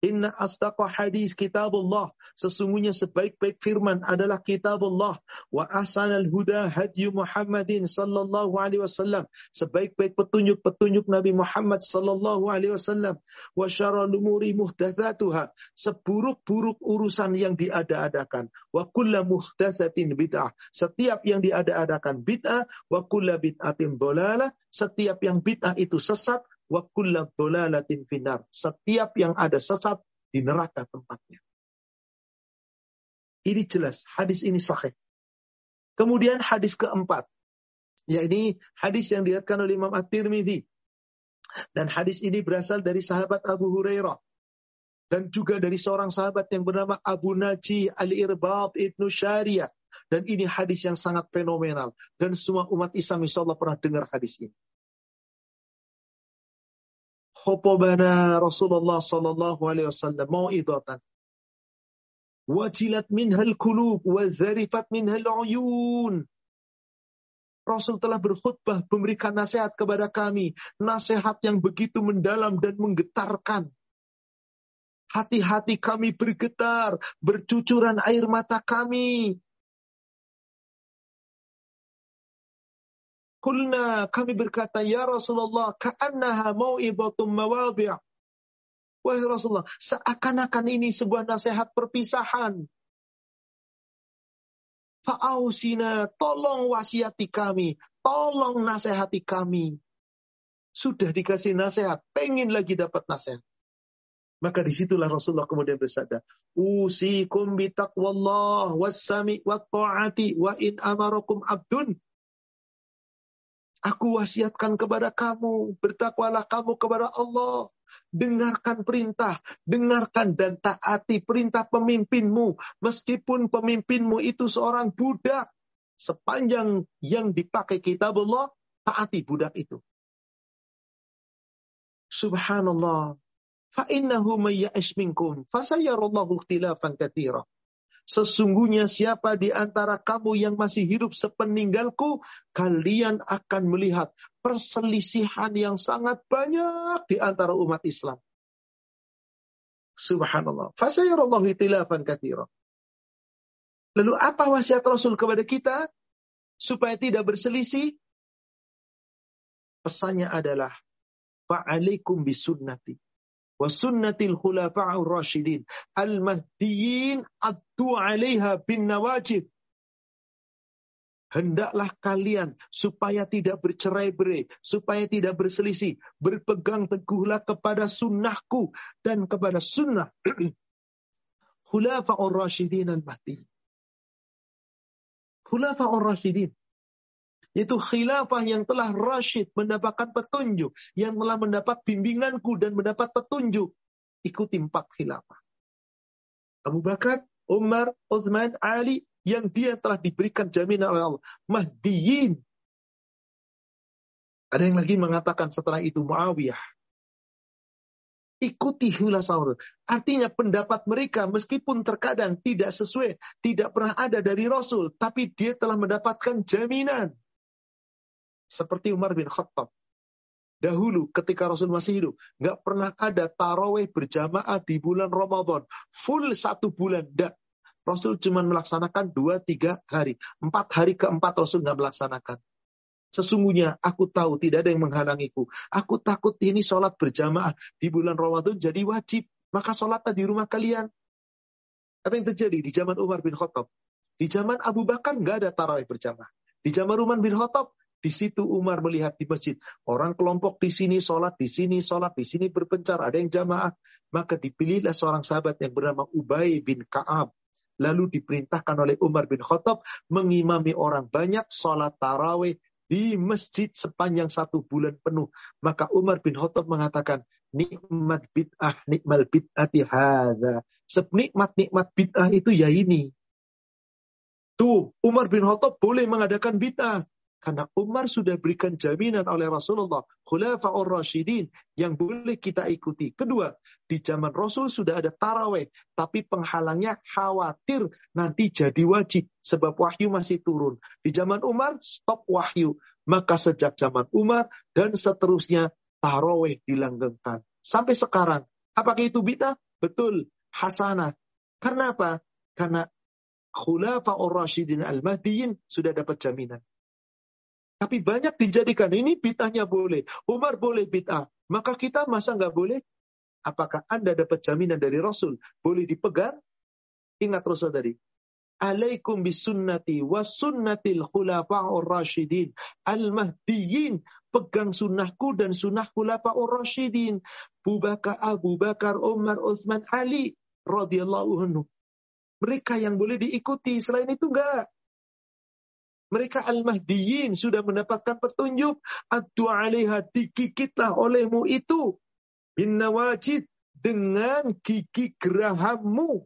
Inna astaqa hadis kitabullah. Sesungguhnya sebaik-baik firman adalah kitabullah. Wa asanal huda hadyu Muhammadin sallallahu alaihi wasallam. Sebaik-baik petunjuk-petunjuk Nabi Muhammad sallallahu alaihi wasallam. Wa syarrul umuri muhdatsatuha. Seburuk-buruk urusan yang diada-adakan. Wa kullu muhdatsatin bid'ah. Setiap yang diada-adakan bid'ah. Wa kullu bid'atin dhalalah. Setiap yang bid'ah itu sesat wa kullu dhalalatin finar. Setiap yang ada sesat di neraka tempatnya. Ini jelas hadis ini sahih. Kemudian hadis keempat, yakni hadis yang dilihatkan oleh Imam At-Tirmidzi. Dan hadis ini berasal dari sahabat Abu Hurairah dan juga dari seorang sahabat yang bernama Abu Naji Al-Irbab Ibnu Syariah. Dan ini hadis yang sangat fenomenal. Dan semua umat Islam insya Allah pernah dengar hadis ini. Khotobana Rasulullah Sallallahu Alaihi Wasallam mau idotan Wajilat minhal kulub, wazarifat minhal uyun. Rasul telah berkhutbah memberikan nasihat kepada kami. Nasihat yang begitu mendalam dan menggetarkan. Hati-hati kami bergetar, bercucuran air mata kami. Kulna kami berkata, Ya Rasulullah, ka'annaha mau'ibatum mawabi' Wahai Rasulullah, seakan-akan ini sebuah nasihat perpisahan. Fa'ausina, tolong wasiati kami, tolong nasihati kami. Sudah dikasih nasihat, pengen lagi dapat nasihat. Maka di situlah Rasulullah kemudian bersabda, Usikum bitaqwallah wassami wa ta'ati wa in amarakum abdun Aku wasiatkan kepada kamu, bertakwalah kamu kepada Allah. Dengarkan perintah, dengarkan dan taati perintah pemimpinmu. Meskipun pemimpinmu itu seorang budak. Sepanjang yang dipakai kitab Allah, taati budak itu. Subhanallah. Fa'innahu mayya'ish minkum. Fasayarallahu ikhtilafan kathira. Sesungguhnya siapa di antara kamu yang masih hidup sepeninggalku, kalian akan melihat perselisihan yang sangat banyak di antara umat Islam. Subhanallah. Fasayarallahu itilafan kathira. Lalu apa wasiat Rasul kepada kita? Supaya tidak berselisih? Pesannya adalah, fa'alaikum bisunnati wa sunnatil khulafa'ur rasyidin al-mahdiyyin addu 'alaiha bin nawajid Hendaklah kalian supaya tidak bercerai-berai, supaya tidak berselisih, berpegang teguhlah kepada sunnahku dan kepada sunnah khulafa'ur rasyidin al-mahdi. Khulafa'ur rasyidin. Itu khilafah yang telah rasyid mendapatkan petunjuk. Yang telah mendapat bimbinganku dan mendapat petunjuk. Ikuti empat khilafah. Abu Bakar, Umar, Uthman, Ali. Yang dia telah diberikan jaminan oleh Allah. Mahdiyin. Ada yang lagi mengatakan setelah itu Muawiyah. Ikuti khilafah. Artinya pendapat mereka meskipun terkadang tidak sesuai, tidak pernah ada dari Rasul, tapi dia telah mendapatkan jaminan. Seperti Umar bin Khattab. Dahulu ketika Rasul masih hidup, nggak pernah ada taraweh berjamaah di bulan Ramadan. Full satu bulan. Nggak. Rasul cuma melaksanakan dua, tiga hari. Empat hari keempat Rasul nggak melaksanakan. Sesungguhnya aku tahu tidak ada yang menghalangiku. Aku takut ini sholat berjamaah di bulan Ramadan jadi wajib. Maka sholatlah di rumah kalian. Apa yang terjadi di zaman Umar bin Khattab? Di zaman Abu Bakar nggak ada tarawih berjamaah. Di zaman Umar bin Khattab di situ Umar melihat di masjid. Orang kelompok di sini sholat, di sini sholat, di sini berpencar. Ada yang jamaah. Maka dipilihlah seorang sahabat yang bernama Ubay bin Ka'ab. Lalu diperintahkan oleh Umar bin Khattab mengimami orang banyak sholat taraweh di masjid sepanjang satu bulan penuh. Maka Umar bin Khattab mengatakan, nikmat bid'ah, nikmal bid'ati hadha. Senikmat-nikmat bid'ah itu ya ini. Tuh, Umar bin Khattab boleh mengadakan bid'ah. Karena Umar sudah berikan jaminan oleh Rasulullah. Khulafa'ur Rashidin yang boleh kita ikuti. Kedua, di zaman Rasul sudah ada taraweh. Tapi penghalangnya khawatir nanti jadi wajib. Sebab wahyu masih turun. Di zaman Umar, stop wahyu. Maka sejak zaman Umar dan seterusnya taraweh dilanggengkan. Sampai sekarang. Apakah itu bid'ah? Betul. Hasanah. Karena apa? Karena Khulafa'ur Rashidin Al-Mahdiyin sudah dapat jaminan. Tapi banyak dijadikan ini bid'ahnya boleh. Umar boleh bid'ah. Maka kita masa nggak boleh? Apakah Anda dapat jaminan dari Rasul? Boleh dipegang? Ingat Rasul tadi. Alaikum bisunnati wa sunnatil khulafa'ur rasyidin al-mahdiyyin. Pegang sunnahku dan sunnah khulafa'ur rasyidin. Abu Bakar, Abu Bakar, Umar, Uthman, Ali radhiyallahu anhu. Mereka yang boleh diikuti. Selain itu enggak. Mereka al-mahdiyin sudah mendapatkan petunjuk. Adu alaiha digigitlah olehmu itu. Bin nawajid dengan gigi gerahammu.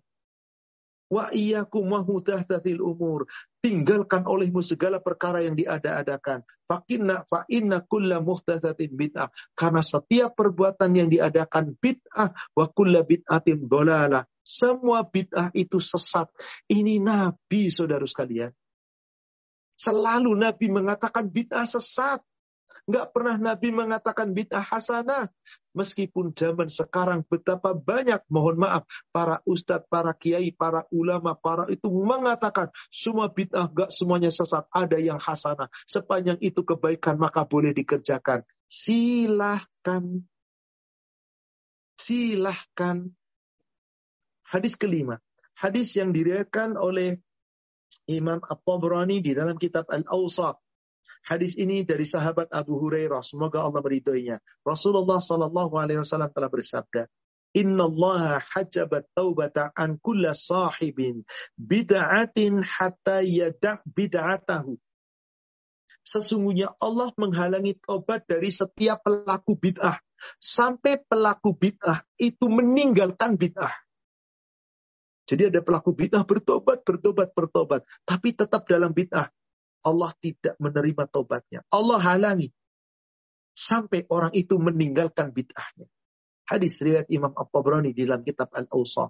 Wa iyyakum wa umur. Tinggalkan olehmu segala perkara yang diada-adakan. Fakinna fa inna kulla muhtatsatin bid'ah. Karena setiap perbuatan yang diadakan bid'ah wa kulla bid'atin dolalah. Semua bid'ah itu sesat. Ini Nabi saudara sekalian. Selalu Nabi mengatakan bid'ah sesat. Nggak pernah Nabi mengatakan bid'ah hasanah. Meskipun zaman sekarang betapa banyak, mohon maaf, para ustadz, para kiai, para ulama, para itu mengatakan semua bid'ah nggak semuanya sesat. Ada yang hasanah. Sepanjang itu kebaikan maka boleh dikerjakan. Silahkan. Silahkan. Hadis kelima. Hadis yang diriakan oleh Imam At-Tabrani di dalam kitab Al-Awsat. Hadis ini dari sahabat Abu Hurairah, semoga Allah meridhoinya. Rasulullah sallallahu alaihi wasallam telah bersabda, Inna Allah hajabat taubata an kulla sahibin bid'atin hatta yada' bid'atahu. Sesungguhnya Allah menghalangi taubat dari setiap pelaku bid'ah. Sampai pelaku bid'ah itu meninggalkan bid'ah. Jadi ada pelaku bid'ah bertobat, bertobat, bertobat. Tapi tetap dalam bid'ah. Allah tidak menerima tobatnya. Allah halangi. Sampai orang itu meninggalkan bid'ahnya. Hadis riwayat Imam At-Tabrani di dalam kitab Al-Awsat.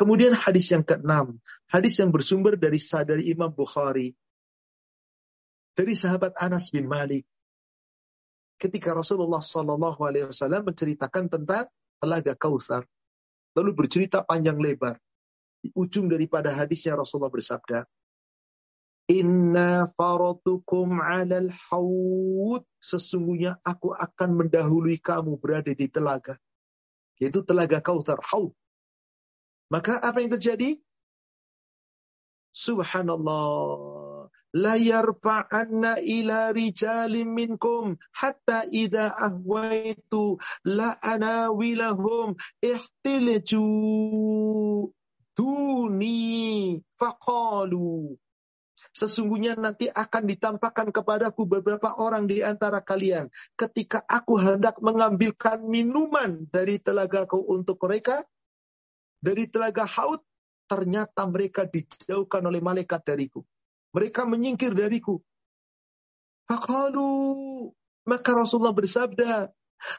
Kemudian hadis yang keenam. Hadis yang bersumber dari sadari Imam Bukhari. Dari sahabat Anas bin Malik. Ketika Rasulullah Wasallam menceritakan tentang telaga Kautsar, lalu bercerita panjang lebar di ujung daripada hadisnya Rasulullah bersabda, Inna faratukum alal hawud. Sesungguhnya aku akan mendahului kamu berada di telaga. Yaitu telaga kautar, haud. Maka apa yang terjadi? Subhanallah. La yarfa'anna ila rijalim minkum hatta idha ahwaitu la anawilahum ihtilju Duni faqalu. Sesungguhnya nanti akan ditampakkan kepadaku beberapa orang di antara kalian. Ketika aku hendak mengambilkan minuman dari telagaku untuk mereka. Dari telaga haud. Ternyata mereka dijauhkan oleh malaikat dariku. Mereka menyingkir dariku. Faqalu. Maka Rasulullah bersabda,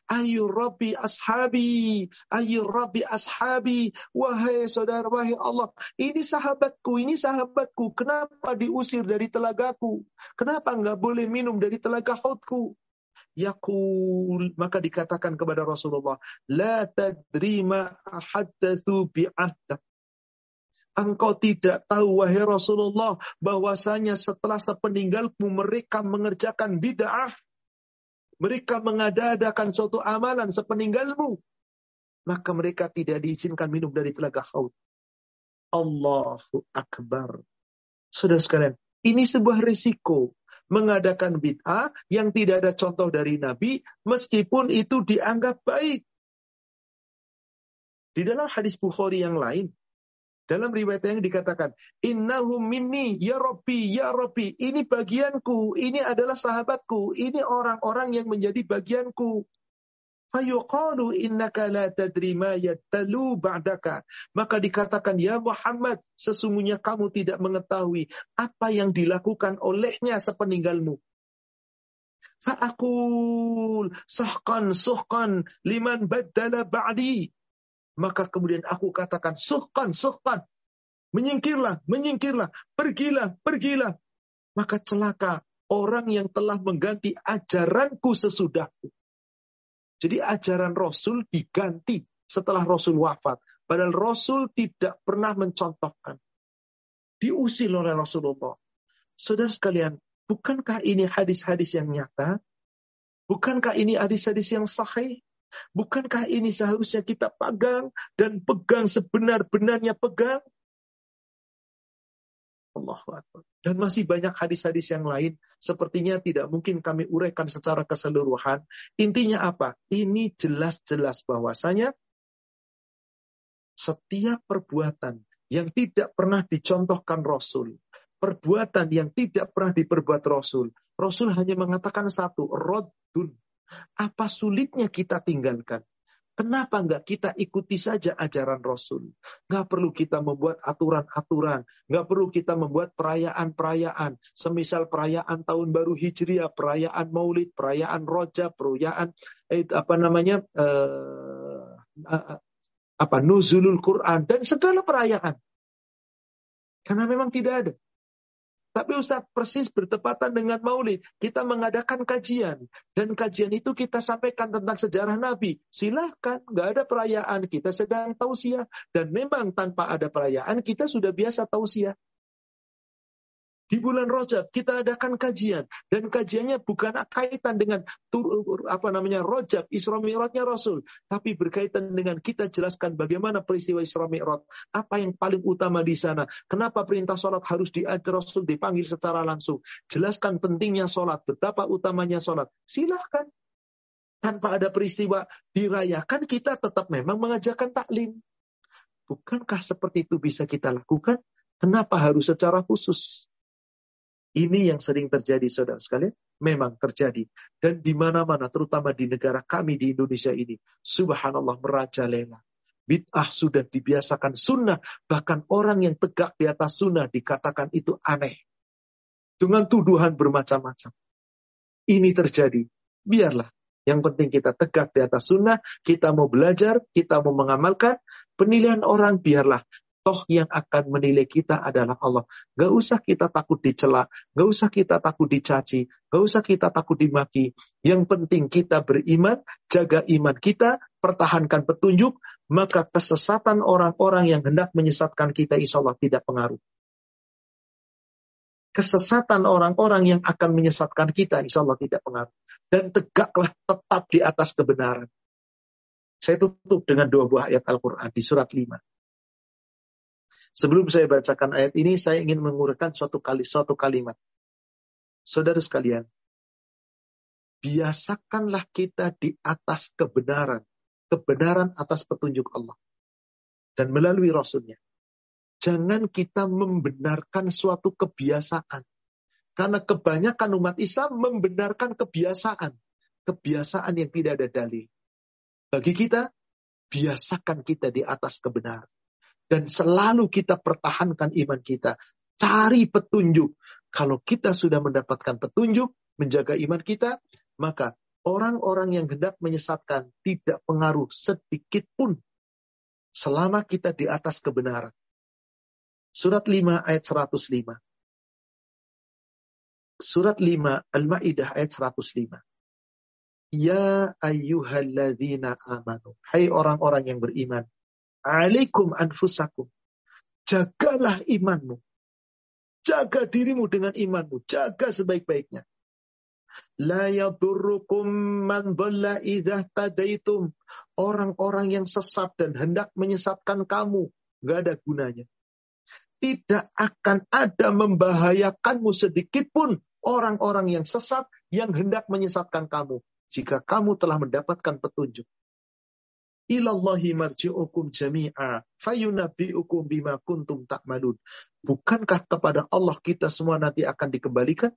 Ayu Rabbi ashabi, ayu Rabbi ashabi, wahai saudara, wahai Allah, ini sahabatku, ini sahabatku, kenapa diusir dari telagaku? Kenapa enggak boleh minum dari telaga hautku? Yakul, maka dikatakan kepada Rasulullah, La tadrima ahaddathu bi'ahdak. Engkau tidak tahu, wahai Rasulullah, bahwasanya setelah sepeninggalku mereka mengerjakan bid'ah mereka mengadakan suatu amalan sepeninggalmu, maka mereka tidak diizinkan minum dari telaga haud. Allahu Akbar. Saudara sekalian, ini sebuah risiko mengadakan bid'ah yang tidak ada contoh dari Nabi, meskipun itu dianggap baik. Di dalam hadis Bukhari yang lain, dalam riwayat yang dikatakan, Innahum minni, ya Rabbi, ya Rabbi. Ini bagianku, ini adalah sahabatku, ini orang-orang yang menjadi bagianku. Fayuqalu innaka la tadri ma yattalu ba'daka. Maka dikatakan, Ya Muhammad, sesungguhnya kamu tidak mengetahui apa yang dilakukan olehnya sepeninggalmu. Fa'akul sahkan suhkan liman baddala ba'di. Maka kemudian aku katakan suhkan suhkan. Menyingkirlah, menyingkirlah, pergilah, pergilah. Maka celaka orang yang telah mengganti ajaranku sesudahku. Jadi ajaran Rasul diganti setelah Rasul wafat. Padahal Rasul tidak pernah mencontohkan. Diusil oleh Rasulullah. Saudara sekalian, Bukankah ini hadis-hadis yang nyata? Bukankah ini hadis-hadis yang sahih? Bukankah ini seharusnya kita pegang dan pegang sebenar-benarnya pegang? Allah Dan masih banyak hadis-hadis yang lain. Sepertinya tidak mungkin kami uraikan secara keseluruhan. Intinya apa? Ini jelas-jelas bahwasanya setiap perbuatan yang tidak pernah dicontohkan Rasul, perbuatan yang tidak pernah diperbuat Rasul. Rasul hanya mengatakan satu, rodun. Apa sulitnya kita tinggalkan? Kenapa enggak kita ikuti saja ajaran Rasul? Enggak perlu kita membuat aturan-aturan. Enggak perlu kita membuat perayaan-perayaan. Semisal perayaan tahun baru Hijriah, perayaan Maulid, perayaan Roja, perayaan eh, apa namanya eh, apa Nuzulul Quran dan segala perayaan. Karena memang tidak ada. Tapi Ustadz persis bertepatan dengan maulid. Kita mengadakan kajian. Dan kajian itu kita sampaikan tentang sejarah Nabi. Silahkan, nggak ada perayaan. Kita sedang tausiah. Dan memang tanpa ada perayaan, kita sudah biasa tausiah. Di bulan Rojab kita adakan kajian dan kajiannya bukan kaitan dengan apa namanya Rojab Isra Mi'rajnya Rasul, tapi berkaitan dengan kita jelaskan bagaimana peristiwa Isra Mi'raj, apa yang paling utama di sana, kenapa perintah sholat harus diajar Rasul dipanggil secara langsung, jelaskan pentingnya sholat, betapa utamanya sholat. Silahkan. Tanpa ada peristiwa dirayakan, kita tetap memang mengajarkan taklim. Bukankah seperti itu bisa kita lakukan? Kenapa harus secara khusus? Ini yang sering terjadi saudara sekalian. Memang terjadi. Dan di mana-mana, terutama di negara kami di Indonesia ini. Subhanallah merajalela. Bid'ah sudah dibiasakan sunnah. Bahkan orang yang tegak di atas sunnah dikatakan itu aneh. Dengan tuduhan bermacam-macam. Ini terjadi. Biarlah. Yang penting kita tegak di atas sunnah. Kita mau belajar. Kita mau mengamalkan. Penilaian orang biarlah Toh yang akan menilai kita adalah Allah. Gak usah kita takut dicela, gak usah kita takut dicaci, gak usah kita takut dimaki. Yang penting kita beriman, jaga iman kita, pertahankan petunjuk, maka kesesatan orang-orang yang hendak menyesatkan kita insya Allah tidak pengaruh. Kesesatan orang-orang yang akan menyesatkan kita insya Allah tidak pengaruh. Dan tegaklah tetap di atas kebenaran. Saya tutup dengan dua buah ayat Al-Quran di surat 5. Sebelum saya bacakan ayat ini, saya ingin menguraikan suatu kali suatu kalimat. Saudara sekalian, biasakanlah kita di atas kebenaran, kebenaran atas petunjuk Allah dan melalui Rasulnya. Jangan kita membenarkan suatu kebiasaan. Karena kebanyakan umat Islam membenarkan kebiasaan. Kebiasaan yang tidak ada dalil. Bagi kita, biasakan kita di atas kebenaran. Dan selalu kita pertahankan iman kita. Cari petunjuk. Kalau kita sudah mendapatkan petunjuk, menjaga iman kita, maka orang-orang yang hendak menyesatkan tidak pengaruh sedikit pun selama kita di atas kebenaran. Surat 5 ayat 105. Surat 5 Al-Maidah ayat 105. Ya ayyuhalladzina amanu. Hai orang-orang yang beriman. Alaikum anfusakum. Jagalah imanmu. Jaga dirimu dengan imanmu. Jaga sebaik-baiknya. La yadurrukum man dhalla tadaitum. Orang-orang yang sesat dan hendak menyesatkan kamu. Gak ada gunanya. Tidak akan ada membahayakanmu sedikit pun orang-orang yang sesat yang hendak menyesatkan kamu. Jika kamu telah mendapatkan petunjuk ilallahi marji'ukum jami'a fayunabbi'ukum bima kuntum ta'malun. Bukankah kepada Allah kita semua nanti akan dikembalikan?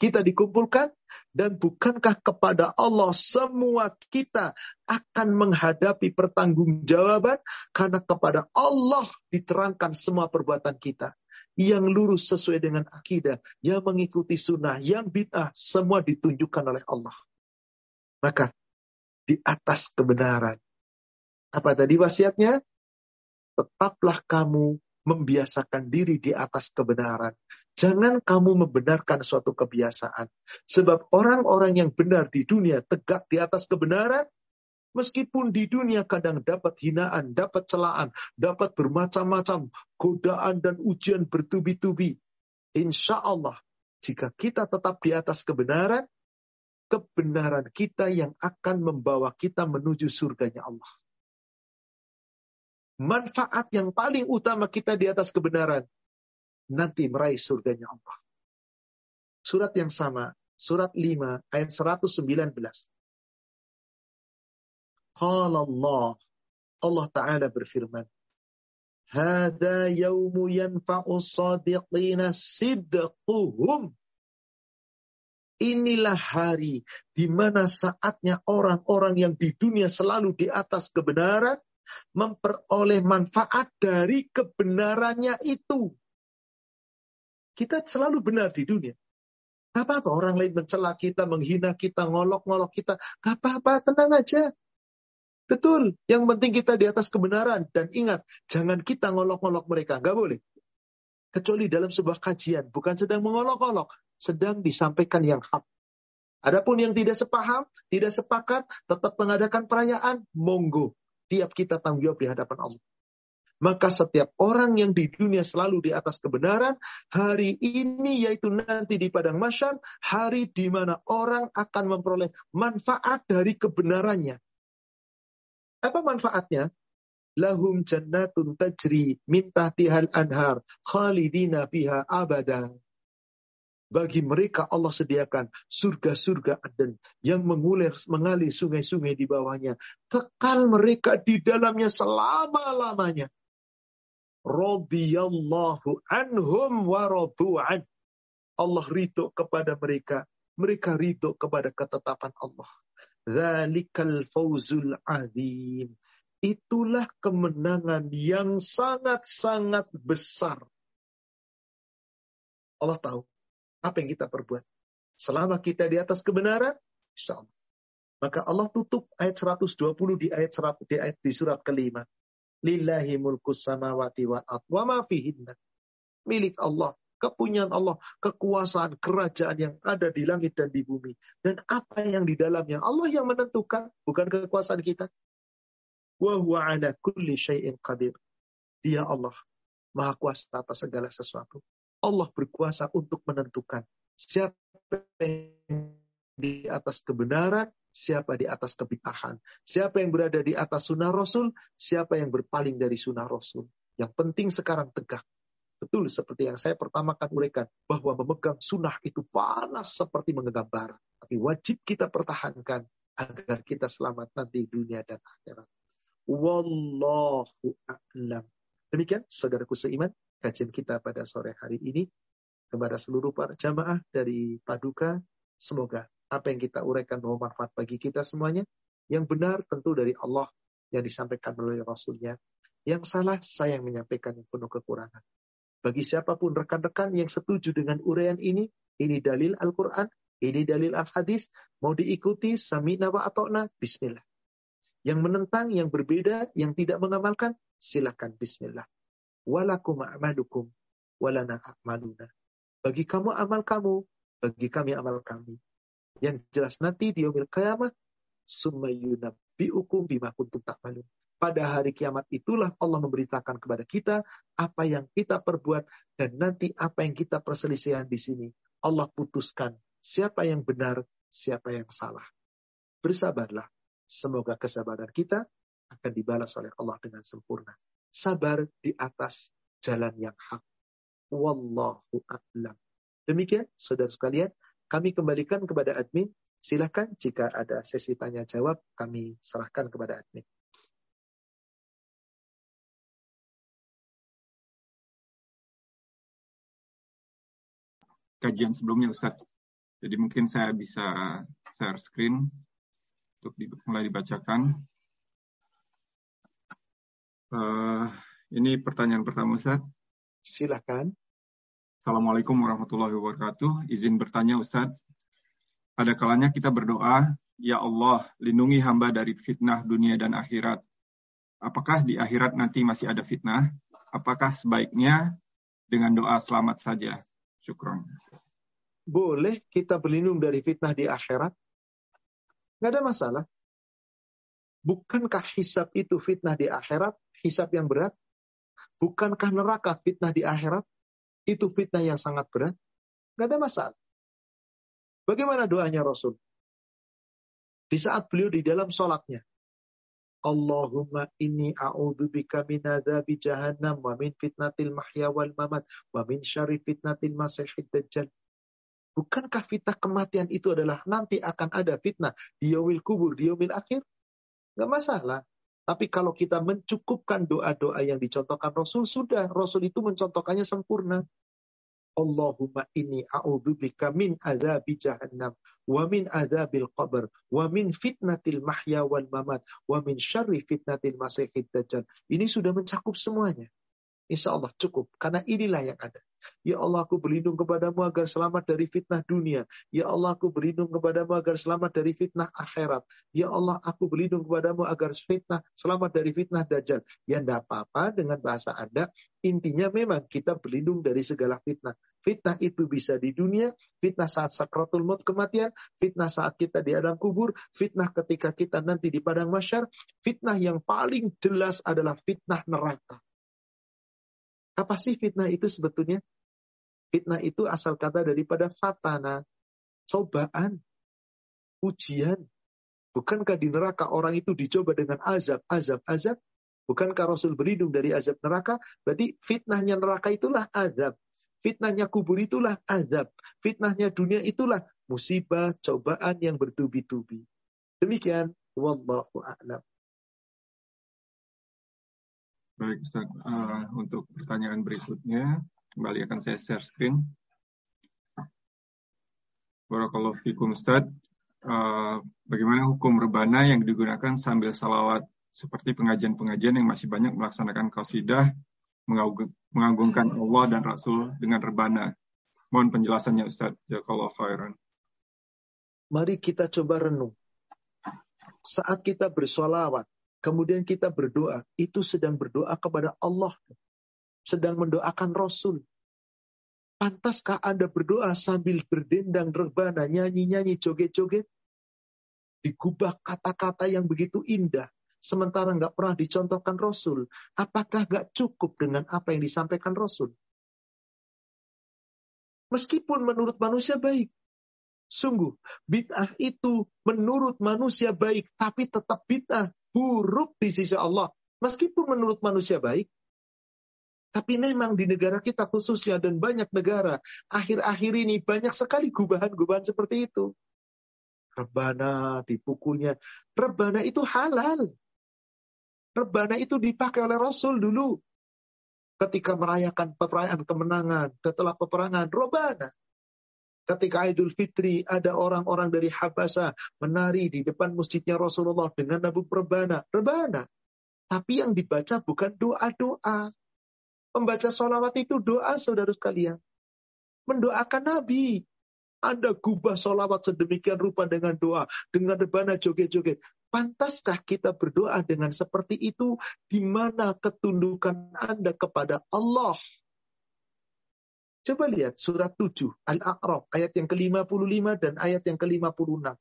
Kita dikumpulkan dan bukankah kepada Allah semua kita akan menghadapi pertanggungjawaban karena kepada Allah diterangkan semua perbuatan kita. yang lurus sesuai dengan akidah, yang mengikuti sunnah, yang bid'ah, semua ditunjukkan oleh Allah. Maka di atas kebenaran. Apa tadi wasiatnya? Tetaplah kamu membiasakan diri di atas kebenaran. Jangan kamu membenarkan suatu kebiasaan. Sebab orang-orang yang benar di dunia tegak di atas kebenaran, Meskipun di dunia kadang dapat hinaan, dapat celaan, dapat bermacam-macam godaan dan ujian bertubi-tubi. Insya Allah, jika kita tetap di atas kebenaran, kebenaran kita yang akan membawa kita menuju surganya Allah. Manfaat yang paling utama kita di atas kebenaran, nanti meraih surganya Allah. Surat yang sama, surat 5 ayat 119. Qala Allah. Allah Ta'ala berfirman. Hada yaumu yanfa'u sadiqina sidquhum. Inilah hari di mana saatnya orang-orang yang di dunia selalu di atas kebenaran memperoleh manfaat dari kebenarannya itu. Kita selalu benar di dunia. Gak apa-apa orang lain mencela kita, menghina kita, ngolok-ngolok kita. Gak apa-apa, tenang aja. Betul. Yang penting kita di atas kebenaran. Dan ingat, jangan kita ngolok-ngolok mereka. Nggak boleh. Kecuali dalam sebuah kajian. Bukan sedang mengolok-olok. Sedang disampaikan yang hak. Adapun yang tidak sepaham, tidak sepakat, tetap mengadakan perayaan, monggo. Tiap kita tanggung jawab di hadapan Allah. Maka setiap orang yang di dunia selalu di atas kebenaran, hari ini yaitu nanti di padang masyar, hari di mana orang akan memperoleh manfaat dari kebenarannya. Apa manfaatnya? Lahum jannatun tajri min tahtihal anhar khalidina fiha abada. Bagi mereka Allah sediakan surga-surga Aden yang mengulir mengalir sungai-sungai di bawahnya. Kekal mereka di dalamnya selama-lamanya. Radiyallahu anhum wa radu'an. Allah ridho kepada mereka. Mereka ridho kepada ketetapan Allah. Zalikal fauzul azim. Itulah kemenangan yang sangat-sangat besar. Allah tahu apa yang kita perbuat. Selama kita di atas kebenaran, insya Allah. Maka Allah tutup ayat 120 di ayat 100, di ayat di surat kelima. Lillahi mulkus samawati wal wa ma. Milik Allah kepunyaan Allah, kekuasaan kerajaan yang ada di langit dan di bumi. Dan apa yang di dalamnya. Allah yang menentukan, bukan kekuasaan kita. Wa huwa ala kulli syai'in qadir. Dia Allah, maha kuasa atas segala sesuatu. Allah berkuasa untuk menentukan siapa yang di atas kebenaran, siapa di atas kebitahan. Siapa yang berada di atas sunnah Rasul, siapa yang berpaling dari sunnah Rasul. Yang penting sekarang tegak Betul seperti yang saya pertama kali uraikan, bahwa memegang sunnah itu panas seperti menggenggam bara. Tapi wajib kita pertahankan agar kita selamat nanti dunia dan akhirat. Wallahu a'lam. Demikian saudaraku seiman, kajian kita pada sore hari ini kepada seluruh para jamaah dari Paduka. Semoga apa yang kita uraikan bermanfaat bagi kita semuanya. Yang benar tentu dari Allah yang disampaikan oleh Rasulnya. Yang salah saya yang menyampaikan yang penuh kekurangan. Bagi siapa pun rekan-rekan yang setuju dengan uraian ini, ini dalil Al-Quran, ini dalil Al-Hadis, mau diikuti, sami wa atokna, bismillah. Yang menentang, yang berbeda, yang tidak mengamalkan, silakan bismillah. Walakum a'malukum, walana a'maluna. Bagi kamu amal kamu, bagi kami amal kami. Yang jelas nanti di yaumil qiyamah, yunabbi'ukum bima kuntum ta'malun. Pada hari kiamat itulah Allah memberitakan kepada kita apa yang kita perbuat dan nanti apa yang kita perselisihan di sini. Allah putuskan siapa yang benar, siapa yang salah. Bersabarlah. Semoga kesabaran kita akan dibalas oleh Allah dengan sempurna. Sabar di atas jalan yang hak. Wallahu a'lam. Demikian, saudara sekalian, kami kembalikan kepada admin. Silakan jika ada sesi tanya jawab, kami serahkan kepada admin. kajian sebelumnya Ustaz. Jadi mungkin saya bisa share screen untuk mulai dibacakan. Uh, ini pertanyaan pertama Ustaz. Silakan. Assalamualaikum warahmatullahi wabarakatuh. Izin bertanya Ustadz. Ada kalanya kita berdoa, Ya Allah, lindungi hamba dari fitnah dunia dan akhirat. Apakah di akhirat nanti masih ada fitnah? Apakah sebaiknya dengan doa selamat saja? Syukron. Boleh kita berlindung dari fitnah di akhirat? Nggak ada masalah. Bukankah hisab itu fitnah di akhirat? Hisab yang berat? Bukankah neraka fitnah di akhirat? Itu fitnah yang sangat berat? Nggak ada masalah. Bagaimana doanya Rasul? Di saat beliau di dalam sholatnya. Allahumma inni bika min adzabi jahannam wa min fitnatil mahya wal mamat wa min syarri fitnatil masihid dajjal. Bukankah fitnah kematian itu adalah nanti akan ada fitnah di yaumil kubur, di yaumil akhir? Nggak masalah. Tapi kalau kita mencukupkan doa-doa yang dicontohkan Rasul, sudah. Rasul itu mencontohkannya sempurna. Allahumma inni a'udzubika min azabi jahannam wa min adzabil qabr wa min fitnatil mahya wal mamat wa min syarri fitnatil masihid dajjal. Ini sudah mencakup semuanya. Insya Allah cukup. Karena inilah yang ada. Ya Allah aku berlindung kepadamu agar selamat dari fitnah dunia. Ya Allah aku berlindung kepadamu agar selamat dari fitnah akhirat. Ya Allah aku berlindung kepadamu agar fitnah selamat dari fitnah dajjal. Ya tidak apa-apa dengan bahasa Anda. Intinya memang kita berlindung dari segala fitnah. Fitnah itu bisa di dunia, fitnah saat sakratul maut kematian, fitnah saat kita di alam kubur, fitnah ketika kita nanti di padang masyar, fitnah yang paling jelas adalah fitnah neraka. Apa sih fitnah itu sebetulnya? Fitnah itu asal kata daripada fatana, cobaan, ujian. Bukankah di neraka orang itu dicoba dengan azab, azab, azab? Bukankah Rasul berlindung dari azab neraka? Berarti fitnahnya neraka itulah azab. Fitnahnya kubur itulah azab. Fitnahnya dunia itulah musibah, cobaan yang bertubi-tubi. Demikian. Wallahu a'lam. Baik Ustaz, uh, untuk pertanyaan berikutnya, kembali akan saya share screen. Barakallahu fikum Ustaz. Uh, bagaimana hukum rebana yang digunakan sambil salawat seperti pengajian-pengajian yang masih banyak melaksanakan qasidah mengagungkan Allah dan Rasul dengan rebana. Mohon penjelasannya Ustaz. Jazakallahu khairan. Mari kita coba renung. Saat kita bersolawat, kemudian kita berdoa, itu sedang berdoa kepada Allah. Sedang mendoakan Rasul. Pantaskah Anda berdoa sambil berdendang rebana, nyanyi-nyanyi, joget-joget? Digubah kata-kata yang begitu indah. Sementara nggak pernah dicontohkan Rasul. Apakah nggak cukup dengan apa yang disampaikan Rasul? Meskipun menurut manusia baik. Sungguh, bid'ah itu menurut manusia baik, tapi tetap bid'ah buruk di sisi Allah. Meskipun menurut manusia baik, tapi memang di negara kita khususnya dan banyak negara, akhir-akhir ini banyak sekali gubahan-gubahan seperti itu. Rebana dipukulnya. Rebana itu halal. Rebana itu dipakai oleh Rasul dulu. Ketika merayakan perayaan kemenangan setelah peperangan. Rebana. Ketika Idul Fitri ada orang-orang dari Habasa menari di depan masjidnya Rasulullah dengan nabu rebana. Rebana. Tapi yang dibaca bukan doa-doa. Membaca sholawat itu doa saudara sekalian. Mendoakan Nabi. Anda gubah sholawat sedemikian rupa dengan doa. Dengan rebana joget-joget. Pantaskah kita berdoa dengan seperti itu? Di mana ketundukan Anda kepada Allah? Coba lihat surat 7 Al-A'raf ayat yang ke-55 dan ayat yang ke-56.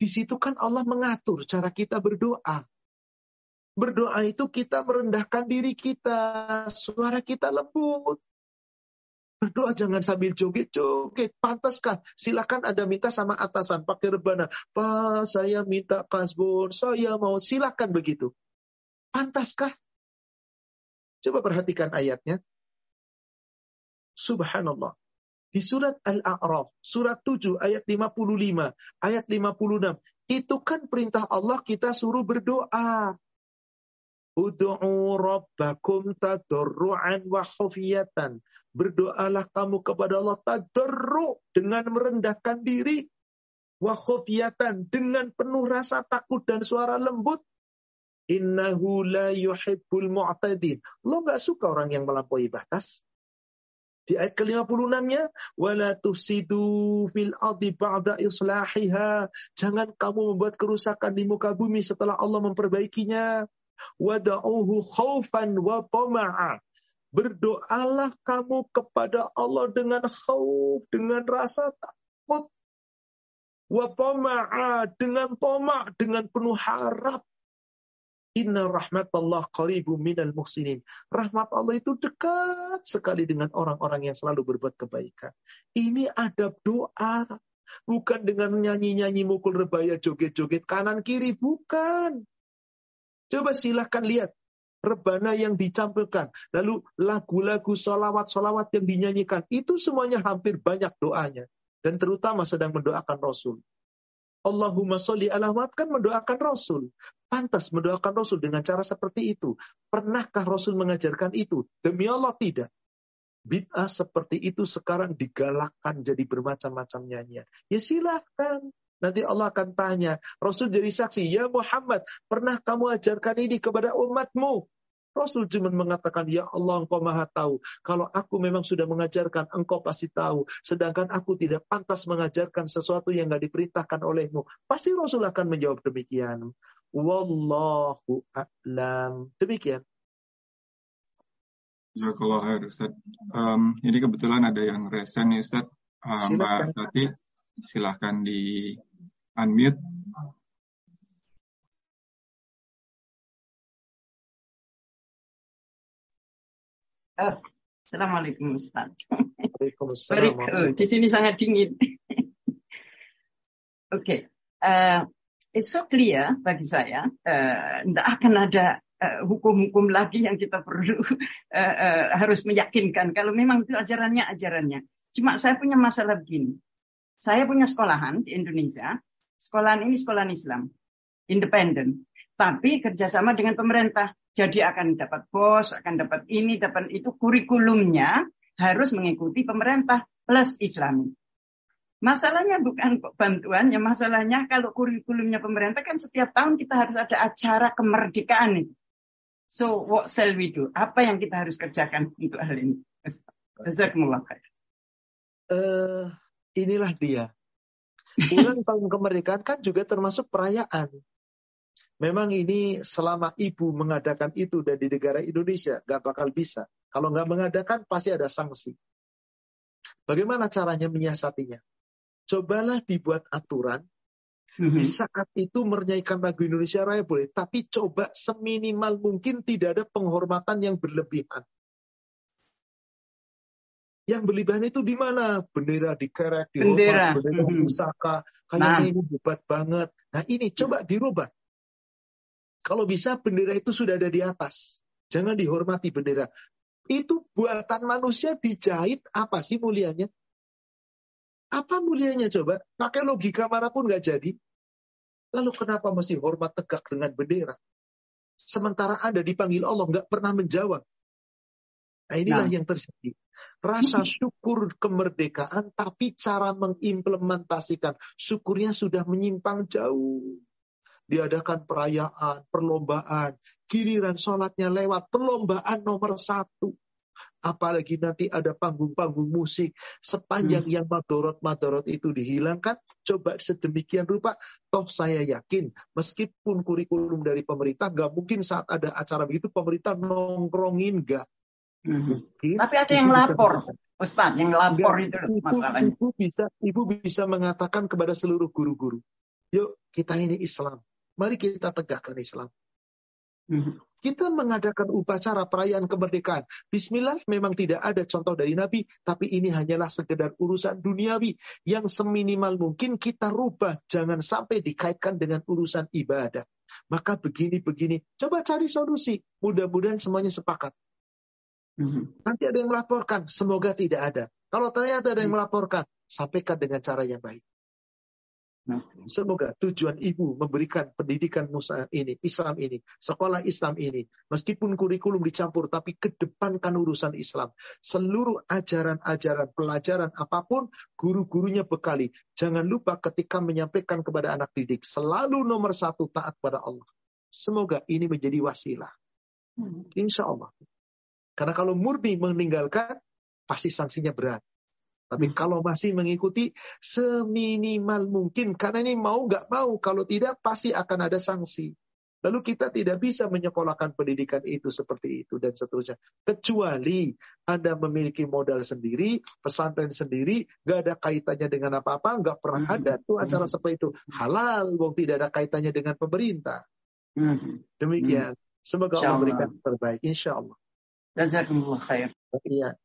Di situ kan Allah mengatur cara kita berdoa. Berdoa itu kita merendahkan diri kita, suara kita lembut. Berdoa jangan sambil joget-joget. Pantaskah? Silakan ada minta sama atasan pakai rebana. Pak, saya minta kasbon, saya mau. Silakan begitu. Pantaskah? Coba perhatikan ayatnya. Subhanallah. Di surat Al-A'raf, surat 7 ayat 55, ayat 56. Itu kan perintah Allah kita suruh berdoa. Udu'u rabbakum tadarru'an wa khufiyatan. Berdoalah kamu kepada Allah tadarru' dengan merendahkan diri. Wa khufiyatan dengan penuh rasa takut dan suara lembut. Innahu la yuhibbul mu'tadin. Lo nggak suka orang yang melampaui batas. Di ayat ke-56-nya, wala tufsidu fil ardi ba'da islahiha. Jangan kamu membuat kerusakan di muka bumi setelah Allah memperbaikinya. Wada'uhu khaufan wa tama'a. Berdoalah kamu kepada Allah dengan khauf, dengan rasa takut. Wa tama'a, dengan tomak, dengan penuh harap. Inna rahmatullah qaribu minal muhsinin. Rahmat Allah itu dekat sekali dengan orang-orang yang selalu berbuat kebaikan. Ini adab doa. Bukan dengan nyanyi-nyanyi mukul rebaya joget-joget kanan kiri. Bukan. Coba silahkan lihat. Rebana yang dicampurkan. Lalu lagu-lagu solawat-solawat yang dinyanyikan. Itu semuanya hampir banyak doanya. Dan terutama sedang mendoakan Rasul. Allahumma sholli ala kan mendoakan Rasul. Pantas mendoakan Rasul dengan cara seperti itu. Pernahkah Rasul mengajarkan itu? Demi Allah tidak. Bid'ah seperti itu sekarang digalakkan jadi bermacam-macam nyanyian. Ya silahkan. Nanti Allah akan tanya. Rasul jadi saksi. Ya Muhammad, pernah kamu ajarkan ini kepada umatmu? Rasul cuma mengatakan, Ya Allah engkau maha tahu. Kalau aku memang sudah mengajarkan, engkau pasti tahu. Sedangkan aku tidak pantas mengajarkan sesuatu yang tidak diperintahkan olehmu. Pasti Rasul akan menjawab demikian. Wallahu a'lam. Demikian. Jazakallah khair Ustaz. Um, ini kebetulan ada yang resen nih Ustaz. Um, Mbak Tati, silahkan di unmute. Oh, Assalamualaikum Ustaz. Waalaikumsalam. Di sini sangat dingin. Oke. okay. Uh, it's so clear bagi saya, tidak uh, akan ada eh, hukum-hukum uh, lagi yang kita perlu uh, uh, harus meyakinkan kalau memang itu ajarannya ajarannya. Cuma saya punya masalah begini. Saya punya sekolahan di Indonesia. Sekolahan ini sekolahan Islam, independen, tapi kerjasama dengan pemerintah. Jadi akan dapat bos, akan dapat ini, dapat itu. Kurikulumnya harus mengikuti pemerintah plus Islami. Masalahnya bukan bantuannya, masalahnya kalau kurikulumnya pemerintah kan setiap tahun kita harus ada acara kemerdekaan itu. So what shall we do? Apa yang kita harus kerjakan untuk hal ini? Jazakumullah khair. Uh, inilah dia. Ulang tahun kemerdekaan kan juga termasuk perayaan. Memang ini selama ibu mengadakan itu dan di negara Indonesia gak bakal bisa. Kalau nggak mengadakan pasti ada sanksi. Bagaimana caranya menyiasatinya? cobalah dibuat aturan mhm. di saat itu menyanyikan lagu Indonesia Raya boleh, tapi coba seminimal mungkin tidak ada penghormatan yang berlebihan. Yang berlebihan itu di mana? Bendera dikerek, dihormat, bendera mm pusaka, kayaknya nah. ini hebat banget. Nah ini coba dirubah. Kalau bisa bendera itu sudah ada di atas. Jangan dihormati bendera. Itu buatan manusia dijahit apa sih mulianya? Apa mulianya coba? Pakai logika mana pun nggak jadi. Lalu kenapa mesti hormat tegak dengan bendera? Sementara Anda dipanggil Allah nggak pernah menjawab. Nah inilah nah. yang terjadi. Rasa syukur kemerdekaan tapi cara mengimplementasikan syukurnya sudah menyimpang jauh. Diadakan perayaan, perlombaan, giliran sholatnya lewat, perlombaan nomor satu. Apalagi nanti ada panggung-panggung musik. Sepanjang hmm. yang madorot-madorot itu dihilangkan coba sedemikian rupa. Toh saya yakin meskipun kurikulum dari pemerintah nggak mungkin saat ada acara begitu pemerintah nongkrongin nggak. Hmm. tapi ada yang lapor Ustaz yang lapor itu masalahnya. ibu bisa ibu bisa mengatakan kepada seluruh guru-guru yuk kita ini Islam mari kita tegakkan Islam hmm. Kita mengadakan upacara perayaan kemerdekaan. Bismillah memang tidak ada contoh dari Nabi, tapi ini hanyalah sekedar urusan duniawi yang seminimal mungkin kita rubah. Jangan sampai dikaitkan dengan urusan ibadah. Maka begini-begini, coba cari solusi. Mudah-mudahan semuanya sepakat. Mhm. Nanti ada yang melaporkan, semoga tidak ada. Kalau ternyata ada yang mhm. melaporkan, sampaikan dengan cara yang baik. Semoga tujuan ibu memberikan pendidikan Musa ini, Islam ini, sekolah Islam ini, meskipun kurikulum dicampur, tapi kedepankan urusan Islam. Seluruh ajaran-ajaran, pelajaran apa pun, guru-gurunya bekali. Jangan lupa ketika menyampaikan kepada anak didik, selalu nomor satu taat pada Allah. Semoga ini menjadi wasilah. Hmm. Insya Allah. Karena kalau murni meninggalkan, pasti sanksinya berat. Tapi hmm. kalau masih mengikuti seminimal mungkin, karena ini mau nggak mau, kalau tidak pasti akan ada sanksi. Lalu kita tidak bisa menyekolahkan pendidikan itu seperti itu dan seterusnya. Kecuali Anda memiliki modal sendiri, pesantren sendiri, nggak ada kaitannya dengan apa-apa, nggak pernah hmm. ada tuh acara hmm. seperti itu. Halal, wong tidak ada kaitannya dengan pemerintah. Demikian. Semoga Allah memberikan terbaik. Insya Allah. Jazakumullah khair. Iya.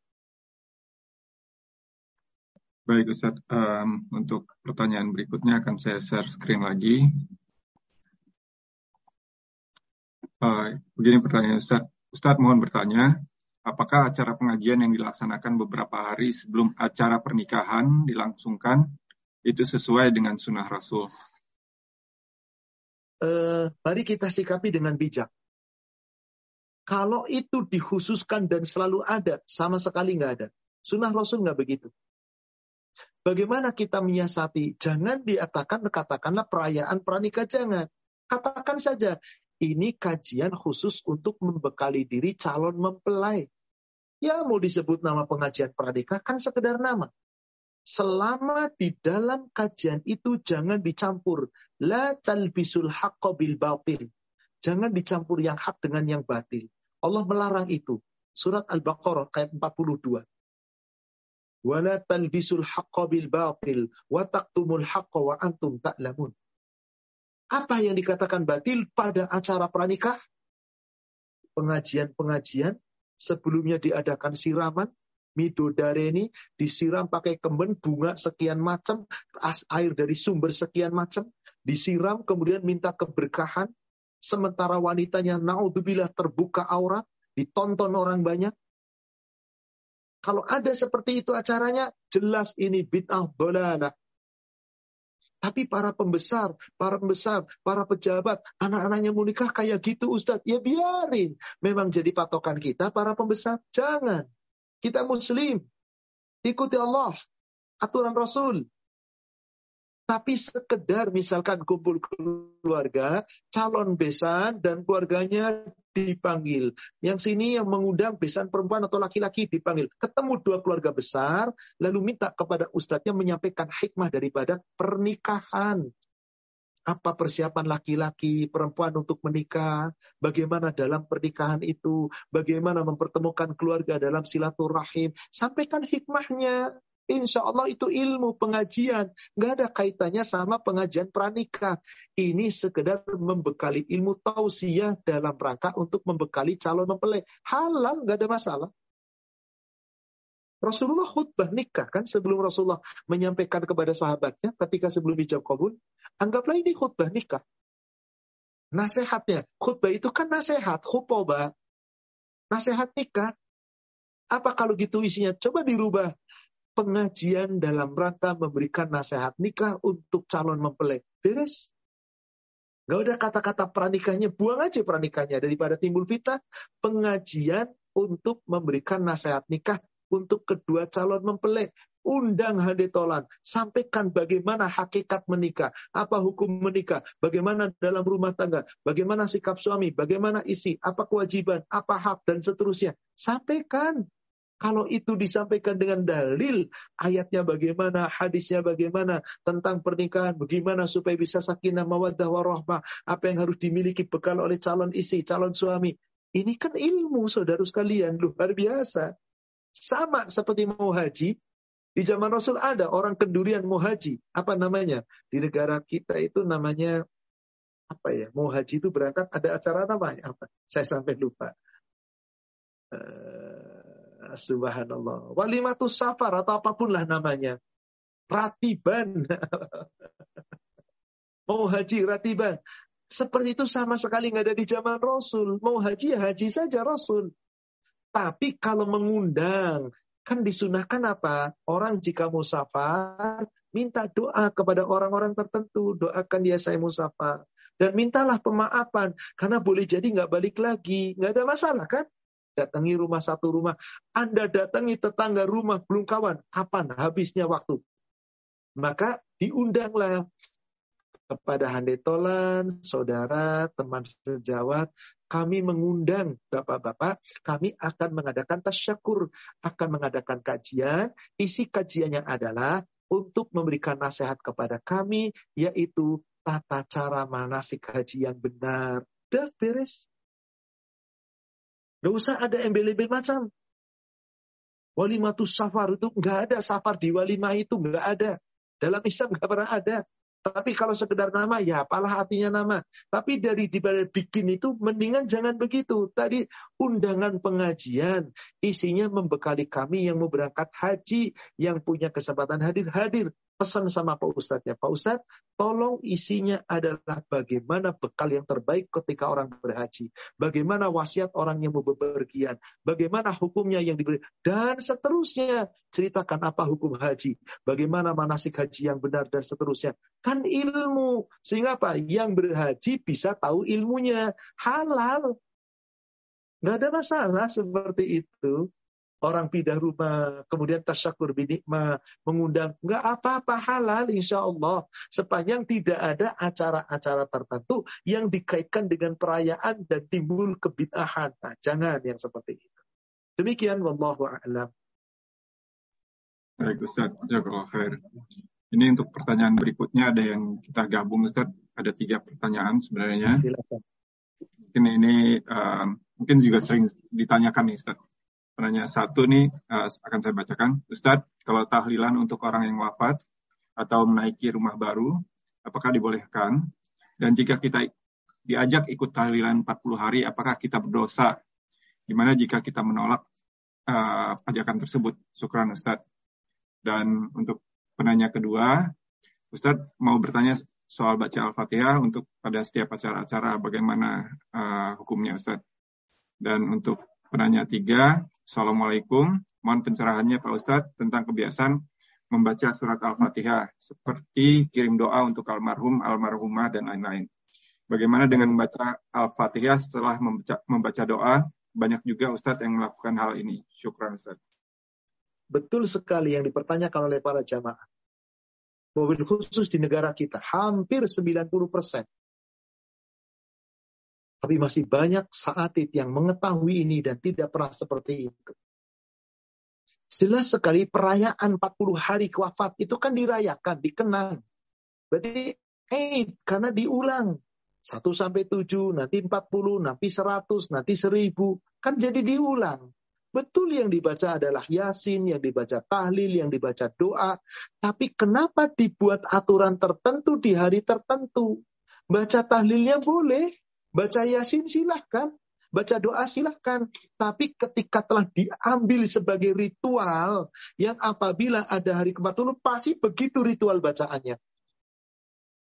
Baik Ustaz, um, untuk pertanyaan berikutnya akan saya share screen lagi. Uh, begini pertanyaan Ustaz. Ustaz mohon bertanya, apakah acara pengajian yang dilaksanakan beberapa hari sebelum acara pernikahan dilangsungkan itu sesuai dengan sunnah Rasul? Uh, mari kita sikapi dengan bijak. Kalau itu dikhususkan dan selalu ada, sama sekali nggak ada. Sunnah Rasul nggak begitu. Bagaimana kita menyiasati? Jangan diatakan, katakanlah perayaan pranikah, jangan. Katakan saja, ini kajian khusus untuk membekali diri calon mempelai. Ya mau disebut nama pengajian pranikah kan sekedar nama. Selama di dalam kajian itu jangan dicampur. La talbisul haqqa bil batil. Jangan dicampur yang hak dengan yang batil. Allah melarang itu. Surat Al-Baqarah ayat 42. Wala talbisul haqqa bil batil wa taqtumul haqqa wa antum ta'lamun. Apa yang dikatakan batil pada acara pranikah? Pengajian-pengajian sebelumnya diadakan siraman, midodareni disiram pakai kemben bunga sekian macam, air dari sumber sekian macam, disiram kemudian minta keberkahan, sementara wanitanya naudzubillah terbuka aurat, ditonton orang banyak. Kalau ada seperti itu acaranya, jelas ini bid'ah dolalah. Tapi para pembesar, para pembesar, para pejabat, anak-anaknya mau nikah kayak gitu Ustadz. Ya biarin. Memang jadi patokan kita para pembesar. Jangan. Kita muslim. Ikuti Allah. Aturan Rasul. Tapi sekedar misalkan kumpul keluarga, calon besan dan keluarganya dipanggil. Yang sini yang mengundang besan perempuan atau laki-laki dipanggil. Ketemu dua keluarga besar, lalu minta kepada ustadznya menyampaikan hikmah daripada pernikahan. Apa persiapan laki-laki, perempuan untuk menikah, bagaimana dalam pernikahan itu, bagaimana mempertemukan keluarga dalam silaturahim. Sampaikan hikmahnya. Insya Allah itu ilmu pengajian. Nggak ada kaitannya sama pengajian pranikah. Ini sekedar membekali ilmu tausiah dalam rangka untuk membekali calon mempelai. Halal, nggak ada masalah. Rasulullah khutbah nikah kan sebelum Rasulullah menyampaikan kepada sahabatnya ketika sebelum dijawab kabul. Anggaplah ini khutbah nikah. Nasehatnya. Khutbah itu kan nasehat. Khutbah. Nasehat nikah. Apa kalau gitu isinya? Coba dirubah pengajian dalam rangka memberikan nasihat nikah untuk calon mempelai. Beres. Gak ada kata-kata pranikahnya, buang aja pranikahnya daripada timbul fitnah. Pengajian untuk memberikan nasihat nikah untuk kedua calon mempelai. Undang hadetolan, sampaikan bagaimana hakikat menikah, apa hukum menikah, bagaimana dalam rumah tangga, bagaimana sikap suami, bagaimana isi, apa kewajiban, apa hak, dan seterusnya. Sampaikan. Kalau itu disampaikan dengan dalil, ayatnya bagaimana, hadisnya bagaimana, tentang pernikahan, bagaimana supaya bisa sakinah mawaddah warahmah, apa yang harus dimiliki bekal oleh calon istri, calon suami. Ini kan ilmu saudara sekalian, luar biasa. Sama seperti mau haji, di zaman Rasul ada orang kendurian mau haji. Apa namanya? Di negara kita itu namanya apa ya? Mau haji itu berangkat ada acara namanya apa? Saya sampai lupa. Uh, Subhanallah. Walimatus safar atau apa pun lah namanya. Ratiban. Mau haji ratiban. Seperti itu sama sekali nggak ada di zaman Rasul. Mau haji ya haji saja Rasul. Tapi kalau mengundang, kan disunahkan apa? Orang jika musafar, minta doa kepada orang-orang tertentu. Doakan dia saya musafar. Dan mintalah pemaafan. Karena boleh jadi nggak balik lagi. Nggak ada masalah kan? Datangi rumah satu rumah. Anda datangi tetangga rumah belum kawan. Kapan habisnya waktu? Maka diundanglah kepada Handetolan, saudara, teman sejawat, kami mengundang bapak-bapak, kami akan mengadakan tasyakur, akan mengadakan kajian. Isi kajiannya adalah untuk memberikan nasihat kepada kami, yaitu tata cara manasik haji yang benar. Dah beres. Gak usah ada embel-embel macam. Walimatus safar itu nggak ada safar di walimah itu nggak ada. Dalam Islam nggak pernah ada. Tapi kalau sekedar nama, ya apalah artinya nama. Tapi dari dibalik bikin itu, mendingan jangan begitu. Tadi undangan pengajian, isinya membekali kami yang mau berangkat haji, yang punya kesempatan hadir, hadir pesan sama Pak Ustadznya. Pak Ustadz, tolong isinya adalah bagaimana bekal yang terbaik ketika orang berhaji. Bagaimana wasiat orang yang mau bepergian. Bagaimana hukumnya yang diberi. Dan seterusnya. Ceritakan apa hukum haji. Bagaimana manasik haji yang benar dan seterusnya. Kan ilmu. Sehingga apa? Yang berhaji bisa tahu ilmunya. Halal. Nggak ada masalah seperti itu orang pindah rumah, kemudian tasyakur binikma, mengundang, nggak apa-apa halal insya Allah. Sepanjang tidak ada acara-acara tertentu yang dikaitkan dengan perayaan dan timbul kebitahan. Nah, jangan yang seperti itu. Demikian, wallahu a'lam. Baik Ustaz, jazakallah khair. Ini untuk pertanyaan berikutnya ada yang kita gabung Ustaz, ada tiga pertanyaan sebenarnya. Silakan. Mungkin ini uh, mungkin juga sering ditanyakan nih Ustaz. Penanya satu nih uh, akan saya bacakan. Ustadz, kalau tahlilan untuk orang yang wafat atau menaiki rumah baru, apakah dibolehkan? Dan jika kita diajak ikut tahlilan 40 hari, apakah kita berdosa? Gimana jika kita menolak uh, ajakan tersebut? Syukran Ustadz. Dan untuk penanya kedua, Ustadz mau bertanya soal baca Al-Fatihah untuk pada setiap acara-acara bagaimana uh, hukumnya Ustadz. Dan untuk penanya tiga, Assalamualaikum. Mohon pencerahannya Pak Ustadz tentang kebiasaan membaca surat Al-Fatihah seperti kirim doa untuk almarhum, almarhumah, dan lain-lain. Bagaimana dengan membaca Al-Fatihah setelah membaca, membaca doa? Banyak juga Ustadz yang melakukan hal ini. Syukran Ustadz. Betul sekali yang dipertanyakan oleh para jamaah. Mobil khusus di negara kita, hampir 90 persen tapi masih banyak saat yang mengetahui ini dan tidak pernah seperti itu. Jelas sekali perayaan 40 hari kewafat itu kan dirayakan, dikenang. Berarti eh karena diulang. 1 sampai 7, nanti 40, nanti 100, nanti 1000. Kan jadi diulang. Betul yang dibaca adalah Yasin, yang dibaca tahlil, yang dibaca doa. Tapi kenapa dibuat aturan tertentu di hari tertentu? Baca tahlilnya boleh, Baca Yasin silahkan. Baca doa silahkan. Tapi ketika telah diambil sebagai ritual, yang apabila ada hari ke-40, pasti begitu ritual bacaannya.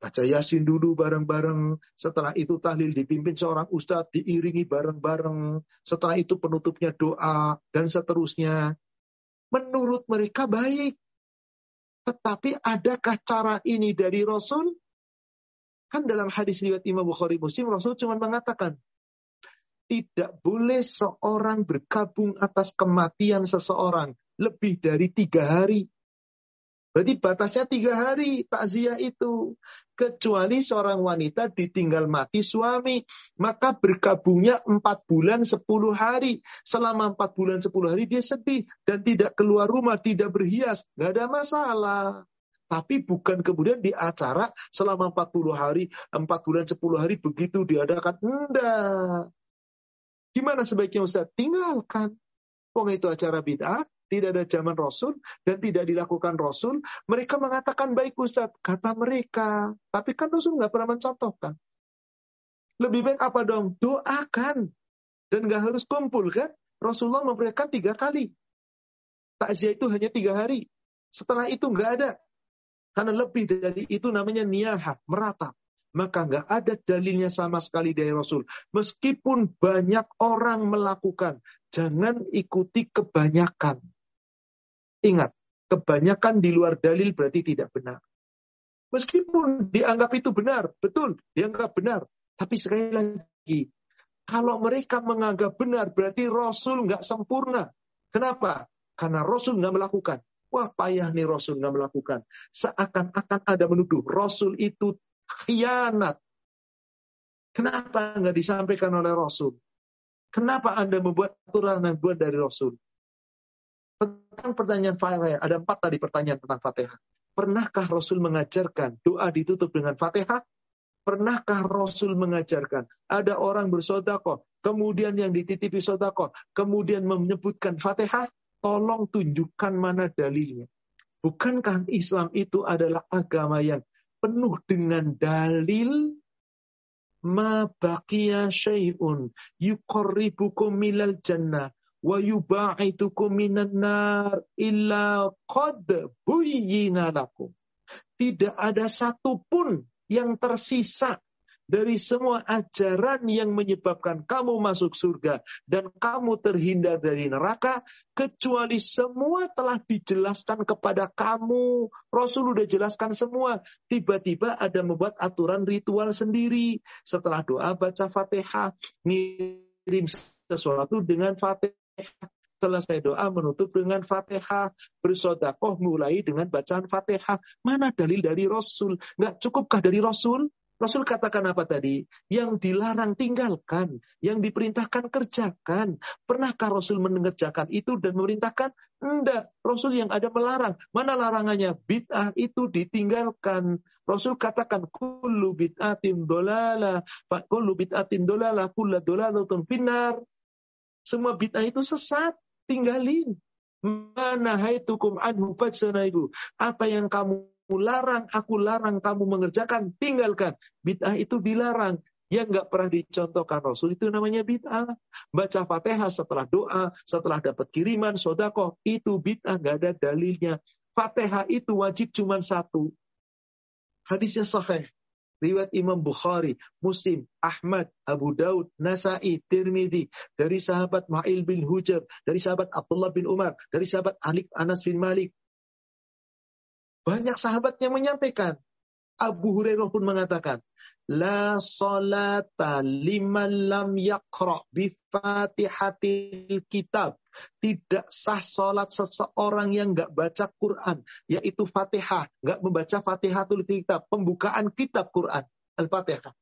Baca Yasin dulu bareng-bareng. Setelah itu tahlil dipimpin seorang ustadz, diiringi bareng-bareng. Setelah itu penutupnya doa, dan seterusnya. Menurut mereka baik. Tetapi adakah cara ini dari Rasul? Kan dalam hadis riwayat Imam Bukhari Muslim, Rasul cuma mengatakan, tidak boleh seorang bergabung atas kematian seseorang lebih dari tiga hari. Berarti batasnya tiga hari takziah itu. Kecuali seorang wanita ditinggal mati suami. Maka bergabungnya empat bulan sepuluh hari. Selama empat bulan sepuluh hari dia sedih. Dan tidak keluar rumah, tidak berhias. Gak ada masalah. Tapi bukan kemudian di acara selama 40 hari, 4 bulan 10 hari begitu diadakan. Enggak. Gimana sebaiknya Ustaz? Tinggalkan. Wong itu acara bid'ah, tidak ada zaman Rasul, dan tidak dilakukan Rasul. Mereka mengatakan baik Ustaz. Kata mereka. Tapi kan Rasul nggak pernah mencontohkan. Lebih baik apa dong? Doakan. Dan nggak harus kumpul kan? Rasulullah memberikan tiga kali. Takziah itu hanya tiga hari. Setelah itu nggak ada. Karena lebih dari itu namanya niyahah, merata. Maka nggak ada dalilnya sama sekali dari Rasul. Meskipun banyak orang melakukan, jangan ikuti kebanyakan. Ingat, kebanyakan di luar dalil berarti tidak benar. Meskipun dianggap itu benar, betul, dianggap benar. Tapi sekali lagi, kalau mereka menganggap benar, berarti Rasul nggak sempurna. Kenapa? Karena Rasul nggak melakukan. Wah payah nih Rasul nggak melakukan. Seakan-akan ada menuduh Rasul itu khianat. Kenapa nggak disampaikan oleh Rasul? Kenapa Anda membuat aturan yang buat dari Rasul? Tentang pertanyaan Fatihah, ada empat tadi pertanyaan tentang Fatihah. Pernahkah Rasul mengajarkan doa ditutup dengan Fatihah? Pernahkah Rasul mengajarkan ada orang bersodakoh, kemudian yang dititipi sodakoh, kemudian menyebutkan Fatihah? Tolong tunjukkan mana dalilnya. Bukankah Islam itu adalah agama yang penuh dengan dalil ma baqiya syai'un yuqarribukum minal jannah wa yuba'itukum minan nar illa qad buyyina lakum. Tidak ada satupun yang tersisa dari semua ajaran yang menyebabkan kamu masuk surga dan kamu terhindar dari neraka kecuali semua telah dijelaskan kepada kamu. Rasul sudah jelaskan semua. Tiba-tiba ada membuat aturan ritual sendiri. Setelah doa baca Fatihah, ngirim sesuatu dengan Fatihah. Selesai doa menutup dengan Fatihah. Bersodakoh mulai dengan bacaan Fatihah. Mana dalil dari Rasul? Nggak cukupkah dari Rasul? Rasul katakan apa tadi? Yang dilarang tinggalkan, yang diperintahkan kerjakan. Pernahkah Rasul mengerjakan itu dan memerintahkan? Enggak. Rasul yang ada melarang. Mana larangannya? Bid'ah itu ditinggalkan. Rasul katakan kullu bid'atin dolala, kullu bid'atin dolala, kullu dolalatun finar. Semua bid'ah itu sesat, tinggalin. Mana haitukum anhu ibu. Apa yang kamu larang, aku larang kamu mengerjakan, tinggalkan. Bid'ah itu dilarang. Yang nggak pernah dicontohkan Rasul itu namanya bid'ah. Baca fatihah setelah doa, setelah dapat kiriman, sodakoh, itu bid'ah, nggak ada dalilnya. Fatihah itu wajib cuma satu. Hadisnya sahih. Riwayat Imam Bukhari, Muslim, Ahmad, Abu Daud, Nasai, Tirmidzi, dari sahabat Ma'il bin Hujar, dari sahabat Abdullah bin Umar, dari sahabat Alik Anas bin Malik, banyak sahabat yang menyampaikan. Abu Hurairah pun mengatakan, La salata liman lam yakra bifatihatil kitab. Tidak sah salat seseorang yang nggak baca Quran, yaitu Fatihah, nggak membaca Fatihatul Kitab, pembukaan kitab Quran, Al-Fatihah.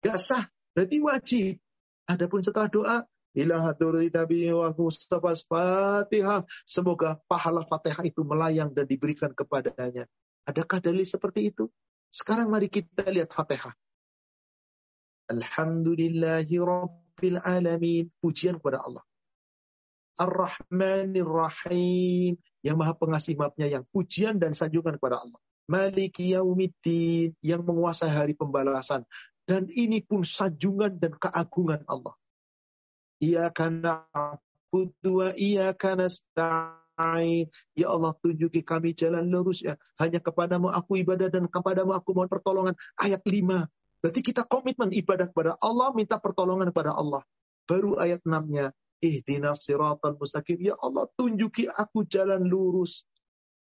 Nggak sah, berarti wajib. Adapun setelah doa, ila hadurati Nabi wa Mustafa Fatihah. Semoga pahala Fatihah itu melayang dan diberikan kepadanya. Adakah dalil seperti itu? Sekarang mari kita lihat Fatihah. Alhamdulillahi Rabbil Alamin. Pujian kepada Allah. Ar-Rahmanir Rahim. Yang maha pengasih maafnya yang pujian dan sanjungan kepada Allah. Maliki Yaumiddin. Yang menguasai hari pembalasan. Dan ini pun sanjungan dan keagungan Allah. Iyyaka na'budu wa iyyaka nasta'in. Ya Allah tunjuki kami jalan lurus ya. Hanya kepadamu aku ibadah dan kepadamu aku mohon pertolongan. Ayat 5. Berarti kita komitmen ibadah kepada Allah, minta pertolongan kepada Allah. Baru ayat 6-nya. Ihdinas siratal mustaqim. Ya Allah tunjuki aku jalan lurus.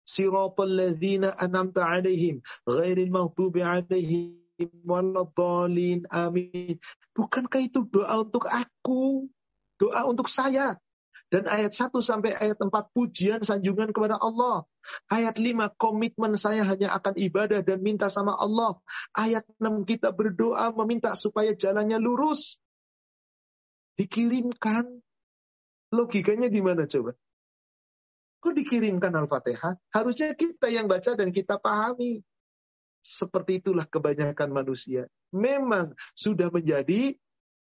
Siratal ladzina anamta alaihim. Ghairil maghdubi alaihim. Waladhalin. Amin. Bukankah itu doa untuk aku? Doa untuk saya. Dan ayat 1 sampai ayat 4 pujian sanjungan kepada Allah. Ayat 5 komitmen saya hanya akan ibadah dan minta sama Allah. Ayat 6 kita berdoa meminta supaya jalannya lurus. Dikirimkan. Logikanya gimana coba? Kok dikirimkan Al-Fatihah? Harusnya kita yang baca dan kita pahami. Seperti itulah kebanyakan manusia. Memang sudah menjadi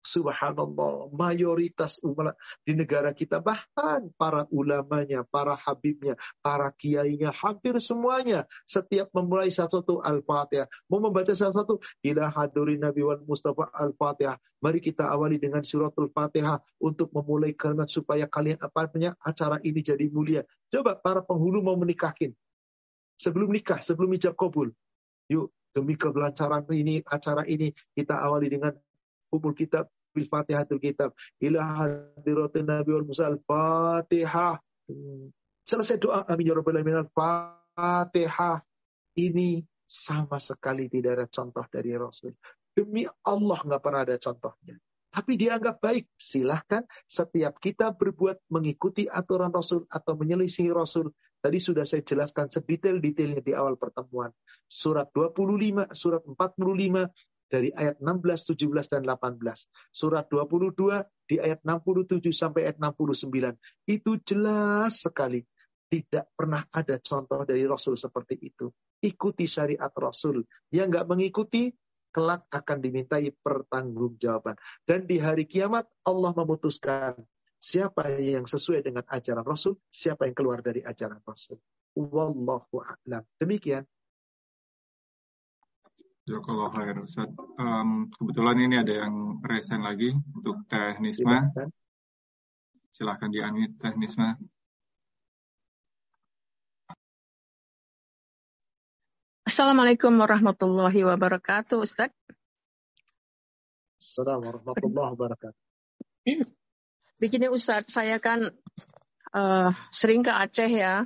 Subhanallah, mayoritas umat di negara kita, bahkan para ulamanya, para habibnya, para kiainya, hampir semuanya. Setiap memulai satu Al-Fatihah. Mau membaca satu ila hadurin Nabi wal Mustafa Al-Fatihah. Mari kita awali dengan surat Al-Fatihah untuk memulai kalimat supaya kalian apa namanya acara ini jadi mulia. Coba para penghulu mau menikahin. Sebelum nikah, sebelum ijab kabul. Yuk, demi kelancaran ini, acara ini, kita awali dengan umul kitab bil fatihatul kitab ila hadiratin nabi wal musal fatihah selesai doa amin ya rabbal alamin fatihah ini sama sekali tidak ada contoh dari Rasul demi Allah nggak pernah ada contohnya tapi dianggap baik. Silahkan setiap kita berbuat mengikuti aturan Rasul atau menyelisih Rasul. Tadi sudah saya jelaskan sedetail-detailnya di awal pertemuan. Surat 25, surat 45, dari ayat 16, 17, dan 18. Surat 22 di ayat 67 sampai ayat 69. Itu jelas sekali. Tidak pernah ada contoh dari Rasul seperti itu. Ikuti syariat Rasul. Yang nggak mengikuti, kelak akan dimintai pertanggungjawaban. Dan di hari kiamat Allah memutuskan siapa yang sesuai dengan ajaran Rasul, siapa yang keluar dari ajaran Rasul. Wallahu a'lam. Demikian. kalau khair Ustaz. Um, kebetulan ini ada yang resen lagi untuk Teh Nisma. Silahkan, Silahkan di-unmute Teh Nisma. Assalamualaikum warahmatullahi wabarakatuh, Ustaz. Assalamualaikum warahmatullahi wabarakatuh. Begini Ustaz, saya kan uh, sering ke Aceh ya,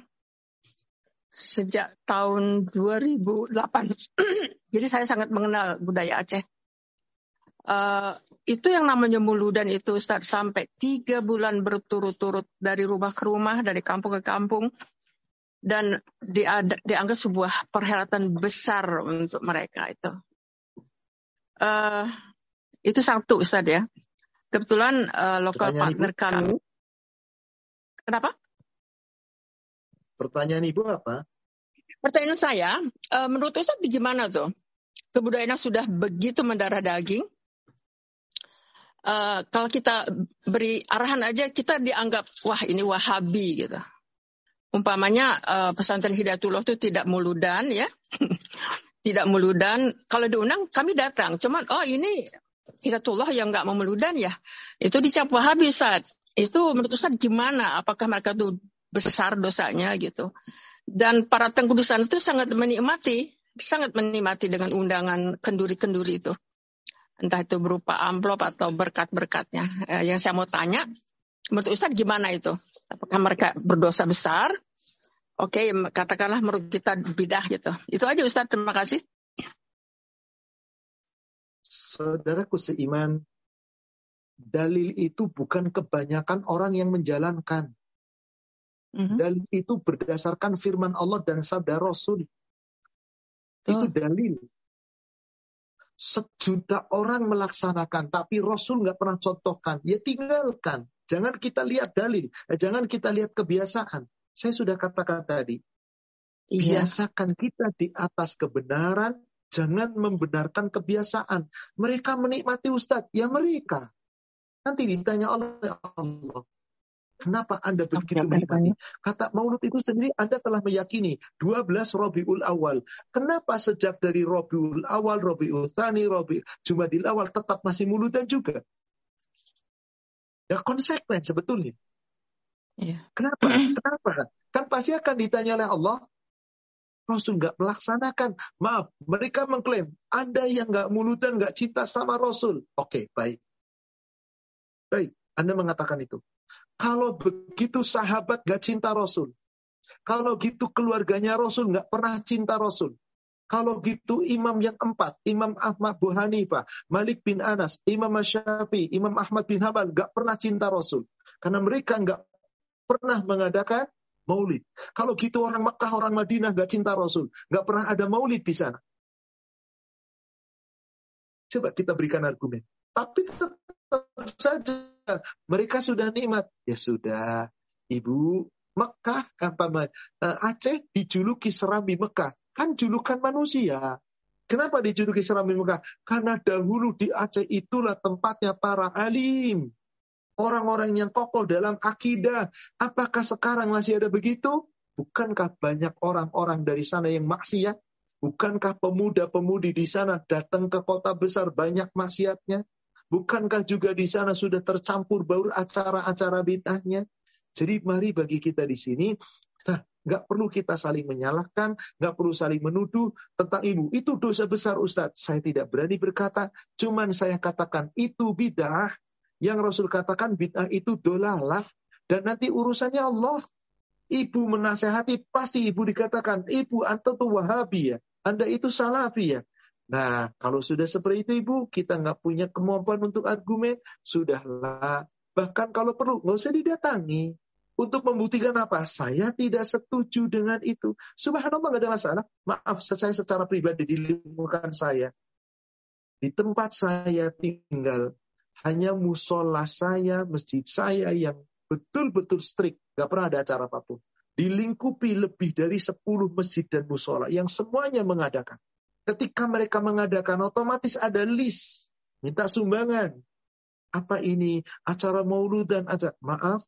sejak tahun 2008. Jadi saya sangat mengenal budaya Aceh. Uh, itu yang namanya muludan itu Ustaz, sampai tiga bulan berturut-turut dari rumah ke rumah, dari kampung ke kampung dan dianggap sebuah perhelatan besar untuk mereka itu. Uh, itu satu Ustaz ya. Kebetulan uh, lokal partner Ibu, kami. Kenapa? Pertanyaan Ibu apa? Pertanyaan saya, uh, menurut Ustaz gimana tuh? Kebudayaan sudah begitu mendarah daging. Uh, kalau kita beri arahan aja, kita dianggap, wah ini wahabi gitu umpamanya uh, pesantren Hidayatullah itu tidak muludan ya. tidak muludan. Kalau diundang kami datang. Cuman oh ini Hidayatullah yang nggak mau muludan ya. Itu dicap Wahabi saat Itu menurut Ustaz gimana? Apakah mereka itu besar dosanya gitu. Dan para tengkudusan itu sangat menikmati, sangat menikmati dengan undangan kenduri-kenduri itu. Entah itu berupa amplop atau berkat-berkatnya. Eh, yang saya mau tanya, menurut Ustaz gimana itu? Apakah mereka berdosa besar? Oke, katakanlah menurut kita bidah gitu. Itu aja Ustaz, terima kasih. Saudaraku seiman, dalil itu bukan kebanyakan orang yang menjalankan. Mm-hmm. Dalil itu berdasarkan firman Allah dan sabda Rasul. Itu dalil. Sejuta orang melaksanakan, tapi Rasul nggak pernah contohkan. Ya tinggalkan. Jangan kita lihat dalil, eh, jangan kita lihat kebiasaan. Saya sudah katakan tadi, iya. biasakan kita di atas kebenaran, jangan membenarkan kebiasaan. Mereka menikmati Ustadz, ya mereka. Nanti ditanya oleh Allah, Kenapa Anda begitu menikmati? Kata Maulud itu sendiri Anda telah meyakini 12 Robiul Awal. Kenapa sejak dari Robiul Awal, Robiul Thani, Robi Jumadil Awal tetap masih muludan juga? Ya konsekuen sebetulnya. Ya. Kenapa? Kenapa? Kan pasti akan ditanya oleh Allah. Rasul nggak melaksanakan. Maaf, mereka mengklaim Anda yang nggak mulutan, nggak cinta sama Rasul. Oke, baik. Baik, Anda mengatakan itu. Kalau begitu sahabat nggak cinta Rasul. Kalau gitu keluarganya Rasul nggak pernah cinta Rasul. Kalau gitu imam yang empat, Imam Ahmad Bu Hanifah, Malik bin Anas, Imam Syafi'i, Imam Ahmad bin Hambal gak pernah cinta Rasul. Karena mereka gak pernah mengadakan maulid. Kalau gitu orang Mekah, orang Madinah gak cinta Rasul. Gak pernah ada maulid di sana. Coba kita berikan argumen. Tapi tetap saja mereka sudah nikmat. Ya sudah, Ibu Mekah, apa, eh, Aceh dijuluki serambi Mekah. Kan julukan manusia. Kenapa dijuluki Serambi Mekah? Karena dahulu di Aceh itulah tempatnya para alim. Orang-orang yang kokoh dalam akidah. Apakah sekarang masih ada begitu? Bukankah banyak orang-orang dari sana yang maksiat? Bukankah pemuda-pemudi di sana datang ke kota besar banyak maksiatnya? Bukankah juga di sana sudah tercampur baur acara-acara bid'ahnya? Jadi mari bagi kita di sini, nah, Nggak perlu kita saling menyalahkan, nggak perlu saling menuduh tentang ibu. Itu dosa besar Ustadz. Saya tidak berani berkata, cuman saya katakan itu bid'ah. Yang Rasul katakan bid'ah itu dolalah. Dan nanti urusannya Allah. Ibu menasehati, pasti ibu dikatakan, ibu anda tuh wahabi ya. Anda itu salafi ya. Nah, kalau sudah seperti itu Ibu, kita nggak punya kemampuan untuk argumen, sudahlah. Bahkan kalau perlu, nggak usah didatangi. Untuk membuktikan apa? Saya tidak setuju dengan itu. Subhanallah nggak ada masalah. Maaf, saya secara pribadi di saya. Di tempat saya tinggal, hanya musola saya, masjid saya yang betul-betul strict. Nggak pernah ada acara apa pun. Dilingkupi lebih dari 10 masjid dan musola yang semuanya mengadakan. Ketika mereka mengadakan, otomatis ada list. Minta sumbangan. Apa ini? Acara maulud dan acara. Maaf,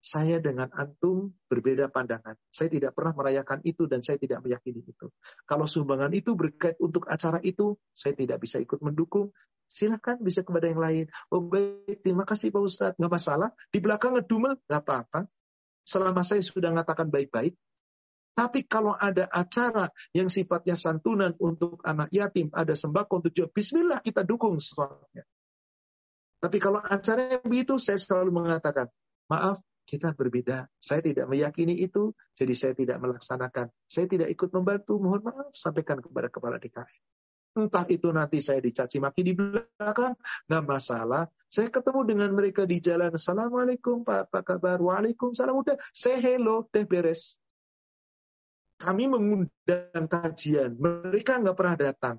saya dengan antum berbeda pandangan. Saya tidak pernah merayakan itu dan saya tidak meyakini itu. Kalau sumbangan itu berkait untuk acara itu, saya tidak bisa ikut mendukung. Silahkan bisa kepada yang lain. Oh baik, terima kasih Pak Ustadz. Nggak masalah. Di belakang ngedumel, nggak apa-apa. Selama saya sudah mengatakan baik-baik. Tapi kalau ada acara yang sifatnya santunan untuk anak yatim, ada sembako untuk jual, bismillah kita dukung sesuatu. Tapi kalau acaranya begitu, saya selalu mengatakan, maaf, kita berbeda. Saya tidak meyakini itu, jadi saya tidak melaksanakan. Saya tidak ikut membantu, mohon maaf, sampaikan kepada kepala DKI. Entah itu nanti saya dicaci maki di belakang, nggak masalah. Saya ketemu dengan mereka di jalan, Assalamualaikum Pak, apa kabar? Waalaikumsalam, udah, saya hello, teh beres. Kami mengundang kajian, mereka nggak pernah datang.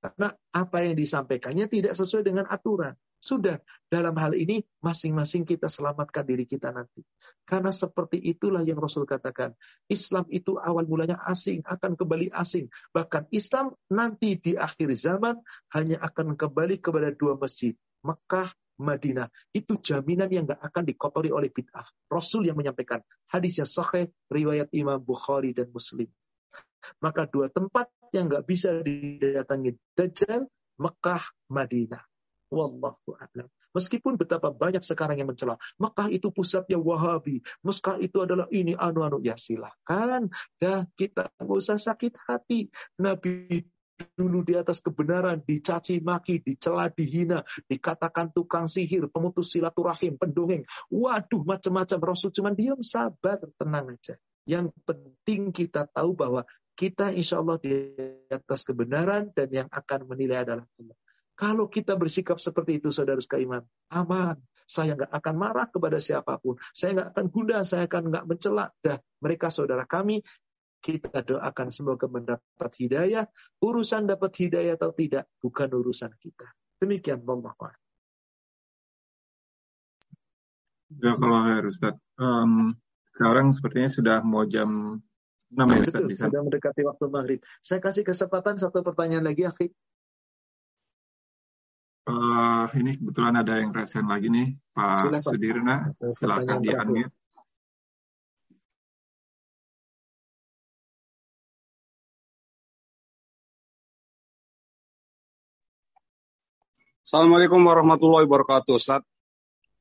Karena apa yang disampaikannya tidak sesuai dengan aturan. Sudah, dalam hal ini masing-masing kita selamatkan diri kita nanti. Karena seperti itulah yang Rasul katakan. Islam itu awal mulanya asing, akan kembali asing. Bahkan Islam nanti di akhir zaman hanya akan kembali kepada dua masjid. Mekah, Madinah. Itu jaminan yang gak akan dikotori oleh bid'ah. Rasul yang menyampaikan. Hadis yang sahih, riwayat Imam Bukhari dan Muslim. Maka dua tempat yang gak bisa didatangi Dajjal, Mekah, Madinah. Wallahu a'lam. Meskipun betapa banyak sekarang yang mencela. Mekah itu pusatnya Wahabi. Mekah itu adalah ini anu-anu. Ya silahkan. Dah kita nggak usah sakit hati. Nabi dulu di atas kebenaran, dicaci maki, dicela, dihina, dikatakan tukang sihir, pemutus silaturahim, pendongeng. Waduh, macam-macam. Rasul cuma diam, sabar, tenang aja. Yang penting kita tahu bahwa kita insya Allah di atas kebenaran dan yang akan menilai adalah Allah. Kalau kita bersikap seperti itu, saudara sekalian, aman. Saya nggak akan marah kepada siapa pun. Saya nggak akan gunda, saya akan nggak mencela. Dah, mereka saudara kami, kita doakan semoga mendapat hidayah. Urusan dapat hidayah atau tidak, bukan urusan kita. Demikian, Allah. Ya, kalau Ustaz. Um, sekarang sepertinya sudah mau jam 6 ya Ustaz. Betul, sudah mendekati waktu maghrib. Saya kasih kesempatan satu pertanyaan lagi, Akhi. Uh, ini kebetulan ada yang resen lagi nih, Pak silakan. Sudirna. Silakan di unmute. Assalamualaikum warahmatullahi wabarakatuh, Ustaz.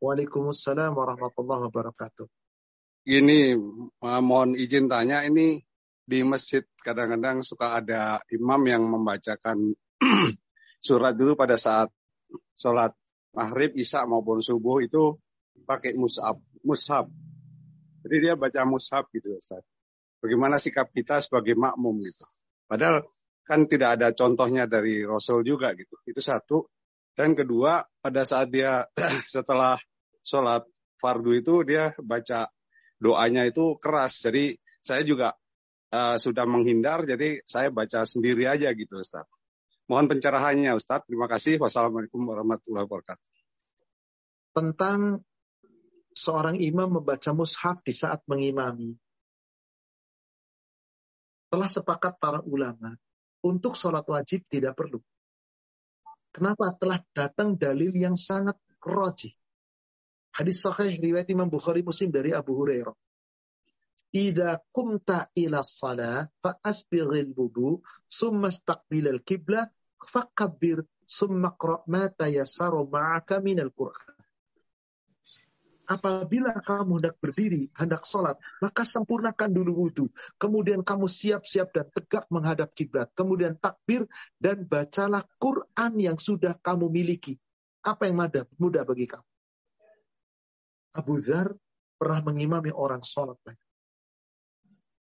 Waalaikumsalam warahmatullahi wabarakatuh. Gini, mohon izin tanya, ini di masjid kadang-kadang suka ada imam yang membacakan surat dulu pada saat sholat maghrib, isya maupun subuh itu pakai mushaf. mushaf. Jadi dia baca mushaf gitu Ustaz. Bagaimana sikap kita sebagai makmum gitu. Padahal kan tidak ada contohnya dari Rasul juga gitu. Itu satu. Dan kedua, pada saat dia setelah sholat fardu itu dia baca doanya itu keras. Jadi saya juga uh, sudah menghindar, jadi saya baca sendiri aja gitu Ustaz. Mohon pencerahannya Ustaz. Terima kasih. Wassalamualaikum warahmatullahi wabarakatuh. Tentang seorang imam membaca mushaf di saat mengimami. Telah sepakat para ulama untuk sholat wajib tidak perlu. Kenapa? Telah datang dalil yang sangat roji. Hadis sahih riwayat Imam Bukhari Muslim dari Abu Hurairah. Ida kumta ila salah fa asbighil wudu summa istaqbil al-qiblah fakabbir summa qra' ma tayassaru ma'aka minal Qur'an. Apabila kamu hendak berdiri, hendak sholat, maka sempurnakan dulu wudhu. Kemudian kamu siap-siap dan tegak menghadap kiblat. Kemudian takbir dan bacalah Quran yang sudah kamu miliki. Apa yang mudah, mudah bagi kamu? Abu Dhar pernah mengimami orang sholat banyak.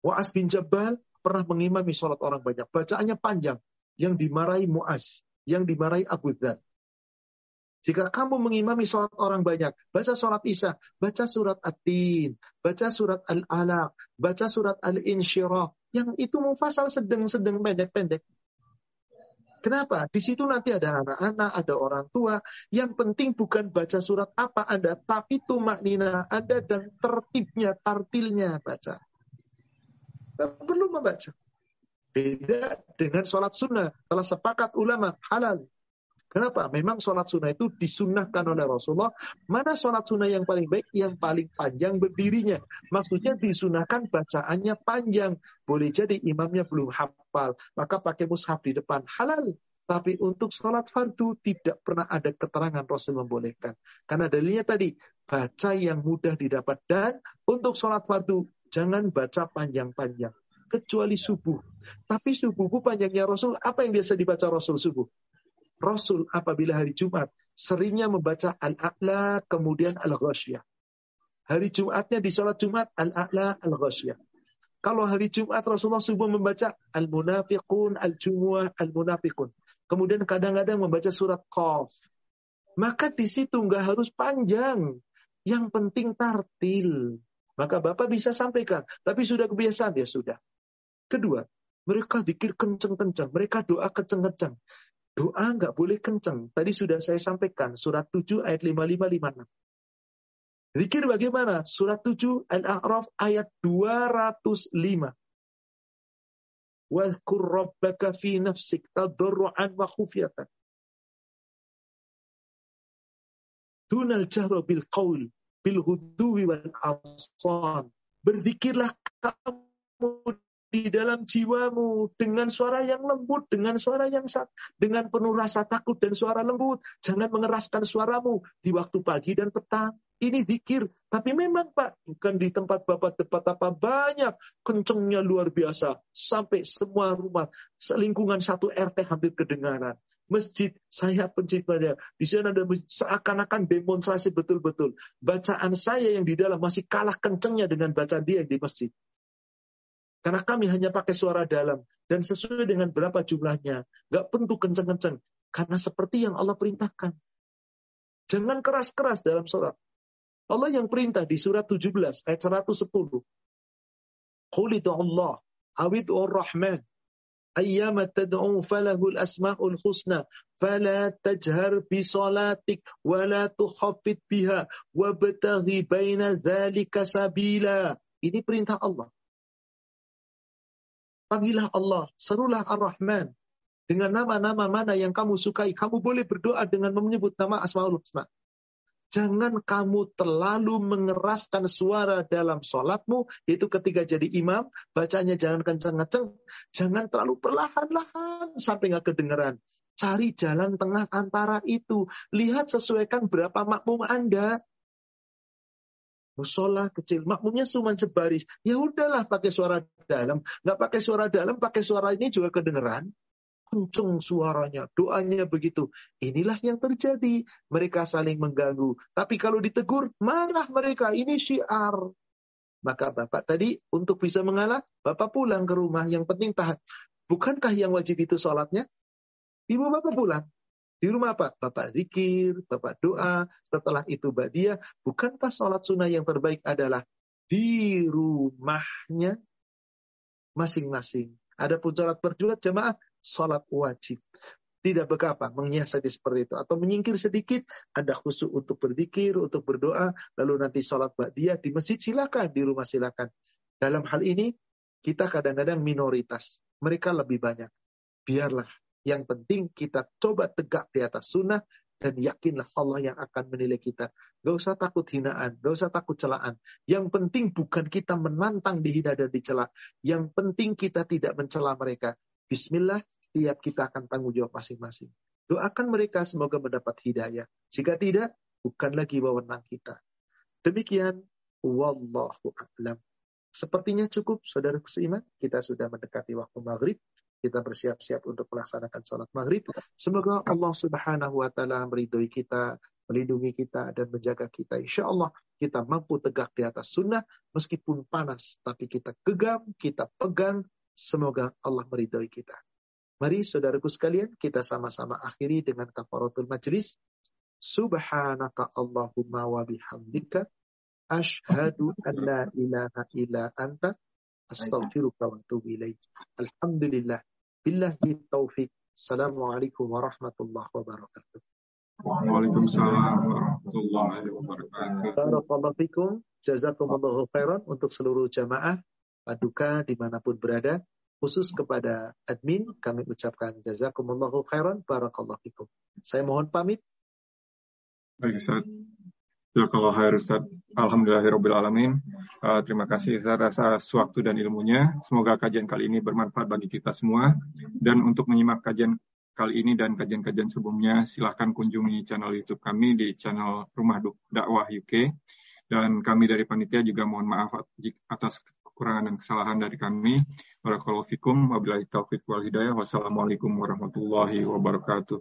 Wa'as bin Jabal pernah mengimami sholat orang banyak. Bacaannya panjang. Yang dimarahi Muaz. Yang dimarahi Abu Dhar. Jika kamu mengimami sholat orang banyak, baca sholat isya, baca surat At-Tin, baca surat Al-Alaq, baca surat Al-Insyirah. Yang itu mufasal sedang-sedang pendek-pendek. Kenapa? Di situ nanti ada anak-anak, ada orang tua. Yang penting bukan baca surat apa Anda, tapi tumak nina Anda dan tertibnya, tartilnya baca. Perlu membaca. Beda dengan sholat sunnah. Telah sepakat ulama, halal. Kenapa? Memang sholat sunnah itu disunahkan oleh Rasulullah. Mana sholat sunnah yang paling baik? Yang paling panjang berdirinya. Maksudnya disunahkan bacaannya panjang. Boleh jadi imamnya belum hafal. Maka pakai mushaf di depan. Halal. Tapi untuk sholat fardu tidak pernah ada keterangan Rasul membolehkan. Karena dalilnya tadi, baca yang mudah didapat. Dan untuk sholat fardu, jangan baca panjang-panjang. Kecuali subuh. Tapi subuh panjangnya Rasul, apa yang biasa dibaca Rasul subuh? Rasul apabila hari Jumat seringnya membaca Al-A'la kemudian Al-Ghasyiyah. Hari Jumatnya di sholat Jumat Al-A'la Al-Ghasyiyah. Kalau hari Jumat Rasulullah subuh membaca Al-Munafiqun, Al-Jumu'ah, Al-Munafiqun. Kemudian kadang-kadang membaca surat Qaf. Maka di situ nggak harus panjang. Yang penting tartil. Maka Bapak bisa sampaikan. Tapi sudah kebiasaan, ya sudah. Kedua, mereka dikir kenceng-kenceng. Mereka doa kenceng-kenceng. Doa nggak boleh kenceng. Tadi sudah saya sampaikan, surat 7 ayat 5556. Zikir bagaimana? Surat 7 Al-A'raf ayat 205. Wadhkur rabbaka fi nafsik wa. Dunal jahra bil bil huduwi wal. Berzikirlah kamu di dalam jiwamu dengan suara yang lembut, dengan suara yang sat, dengan penuh rasa takut dan suara lembut. Jangan mengeraskan suaramu di waktu pagi dan petang. Ini zikir. Tapi memang Pak, bukan di tempat Bapak tempat apa banyak. Kencengnya luar biasa. Sampai semua rumah, selingkungan satu RT hampir kedengaran. Masjid, saya penciptanya. Di sana ada seakan-akan demonstrasi betul-betul. Bacaan saya yang di dalam masih kalah kencengnya dengan bacaan dia yang di masjid. Karena kami hanya pakai suara dalam. Dan sesuai dengan berapa jumlahnya. Gak pentu kenceng-kenceng. Karena seperti yang Allah perintahkan. Jangan keras-keras dalam surat. Allah yang perintah di surat 17 ayat 110. Qul Allah awid rahman ayyama tad'u falahul asma'ul husna fala tajhar bi salatik wa la tukhaffit biha wabtaghi baina dzalika sabila. Ini perintah Allah. Panggillah Allah, serulah Ar-Rahman. Dengan nama-nama mana yang kamu sukai. Kamu boleh berdoa dengan menyebut nama Asma'ul Husna. Jangan kamu terlalu mengeraskan suara dalam sholatmu, yaitu ketika jadi imam, bacanya jangan kencang-kencang, jangan terlalu perlahan-lahan sampai nggak kedengeran. Cari jalan tengah antara itu. Lihat sesuaikan berapa makmum Anda musola kecil, makmumnya cuma sebaris. Ya udahlah pakai suara dalam, nggak pakai suara dalam, pakai suara ini juga kedengeran. Kenceng suaranya, doanya begitu. Inilah yang terjadi. Mereka saling mengganggu. Tapi kalau ditegur, marah mereka. Ini syiar. Maka Bapak tadi untuk bisa mengalah, Bapak pulang ke rumah. Yang penting tahan. Bukankah yang wajib itu sholatnya? Ibu Bapak pulang. Di rumah apa? Bapak zikir, Bapak doa, setelah itu dia. Bukankah sholat sunnah yang terbaik adalah di rumahnya masing-masing. Adapun sholat berjulat jemaah, sholat wajib. Tidak berapa menyiasati seperti itu. Atau menyingkir sedikit, ada khusus untuk berzikir, untuk berdoa, lalu nanti sholat dia di masjid silakan, di rumah silakan. Dalam hal ini, kita kadang-kadang minoritas. Mereka lebih banyak. Biarlah yang penting kita coba tegak di atas sunnah dan yakinlah Allah yang akan menilai kita. Gak usah takut hinaan, gak usah takut celaan. Yang penting bukan kita menantang dihina dan dicela. Yang penting kita tidak mencela mereka. Bismillah, tiap kita akan tanggung jawab masing-masing. Doakan mereka semoga mendapat hidayah. Jika tidak, bukan lagi wewenang kita. Demikian, wallahu a'lam. Sepertinya cukup, saudara seiman. Kita sudah mendekati waktu maghrib kita bersiap-siap untuk melaksanakan sholat maghrib. Semoga Allah subhanahu wa ta'ala meridhoi kita, melindungi kita, dan menjaga kita. Insya Allah kita mampu tegak di atas sunnah, meskipun panas, tapi kita gegam, kita pegang, Semoga Allah meridhoi kita. Mari saudaraku sekalian, kita sama-sama akhiri dengan kafaratul majlis. Subhanaka Allahumma wa bihamdika ashhadu an la ilaha illa anta astaghfiruka wa atubu ilaik. Alhamdulillah. Billahi taufik. Assalamualaikum warahmatullahi wabarakatuh. Waalaikumsalam warahmatullahi wabarakatuh. Barakallahu fikum. Jazakumullahu khairan untuk seluruh jamaah paduka di mana pun berada. Khusus kepada admin kami ucapkan jazakumullahu khairan. Barakallahu fikum. Saya mohon pamit. Baik Ustaz. Jazakallah khair Ustaz. Alhamdulillahirrahmanirrahim. Uh, terima kasih Ustaz atas waktu dan ilmunya. Semoga kajian kali ini bermanfaat bagi kita semua. Dan untuk menyimak kajian kali ini dan kajian-kajian sebelumnya, silahkan kunjungi channel YouTube kami di channel Rumah Dakwah UK. Dan kami dari panitia juga mohon maaf atas kekurangan dan kesalahan dari kami. Barakallahu fikum, wabillahi taufiq wal hidayah. Wassalamualaikum warahmatullahi wabarakatuh.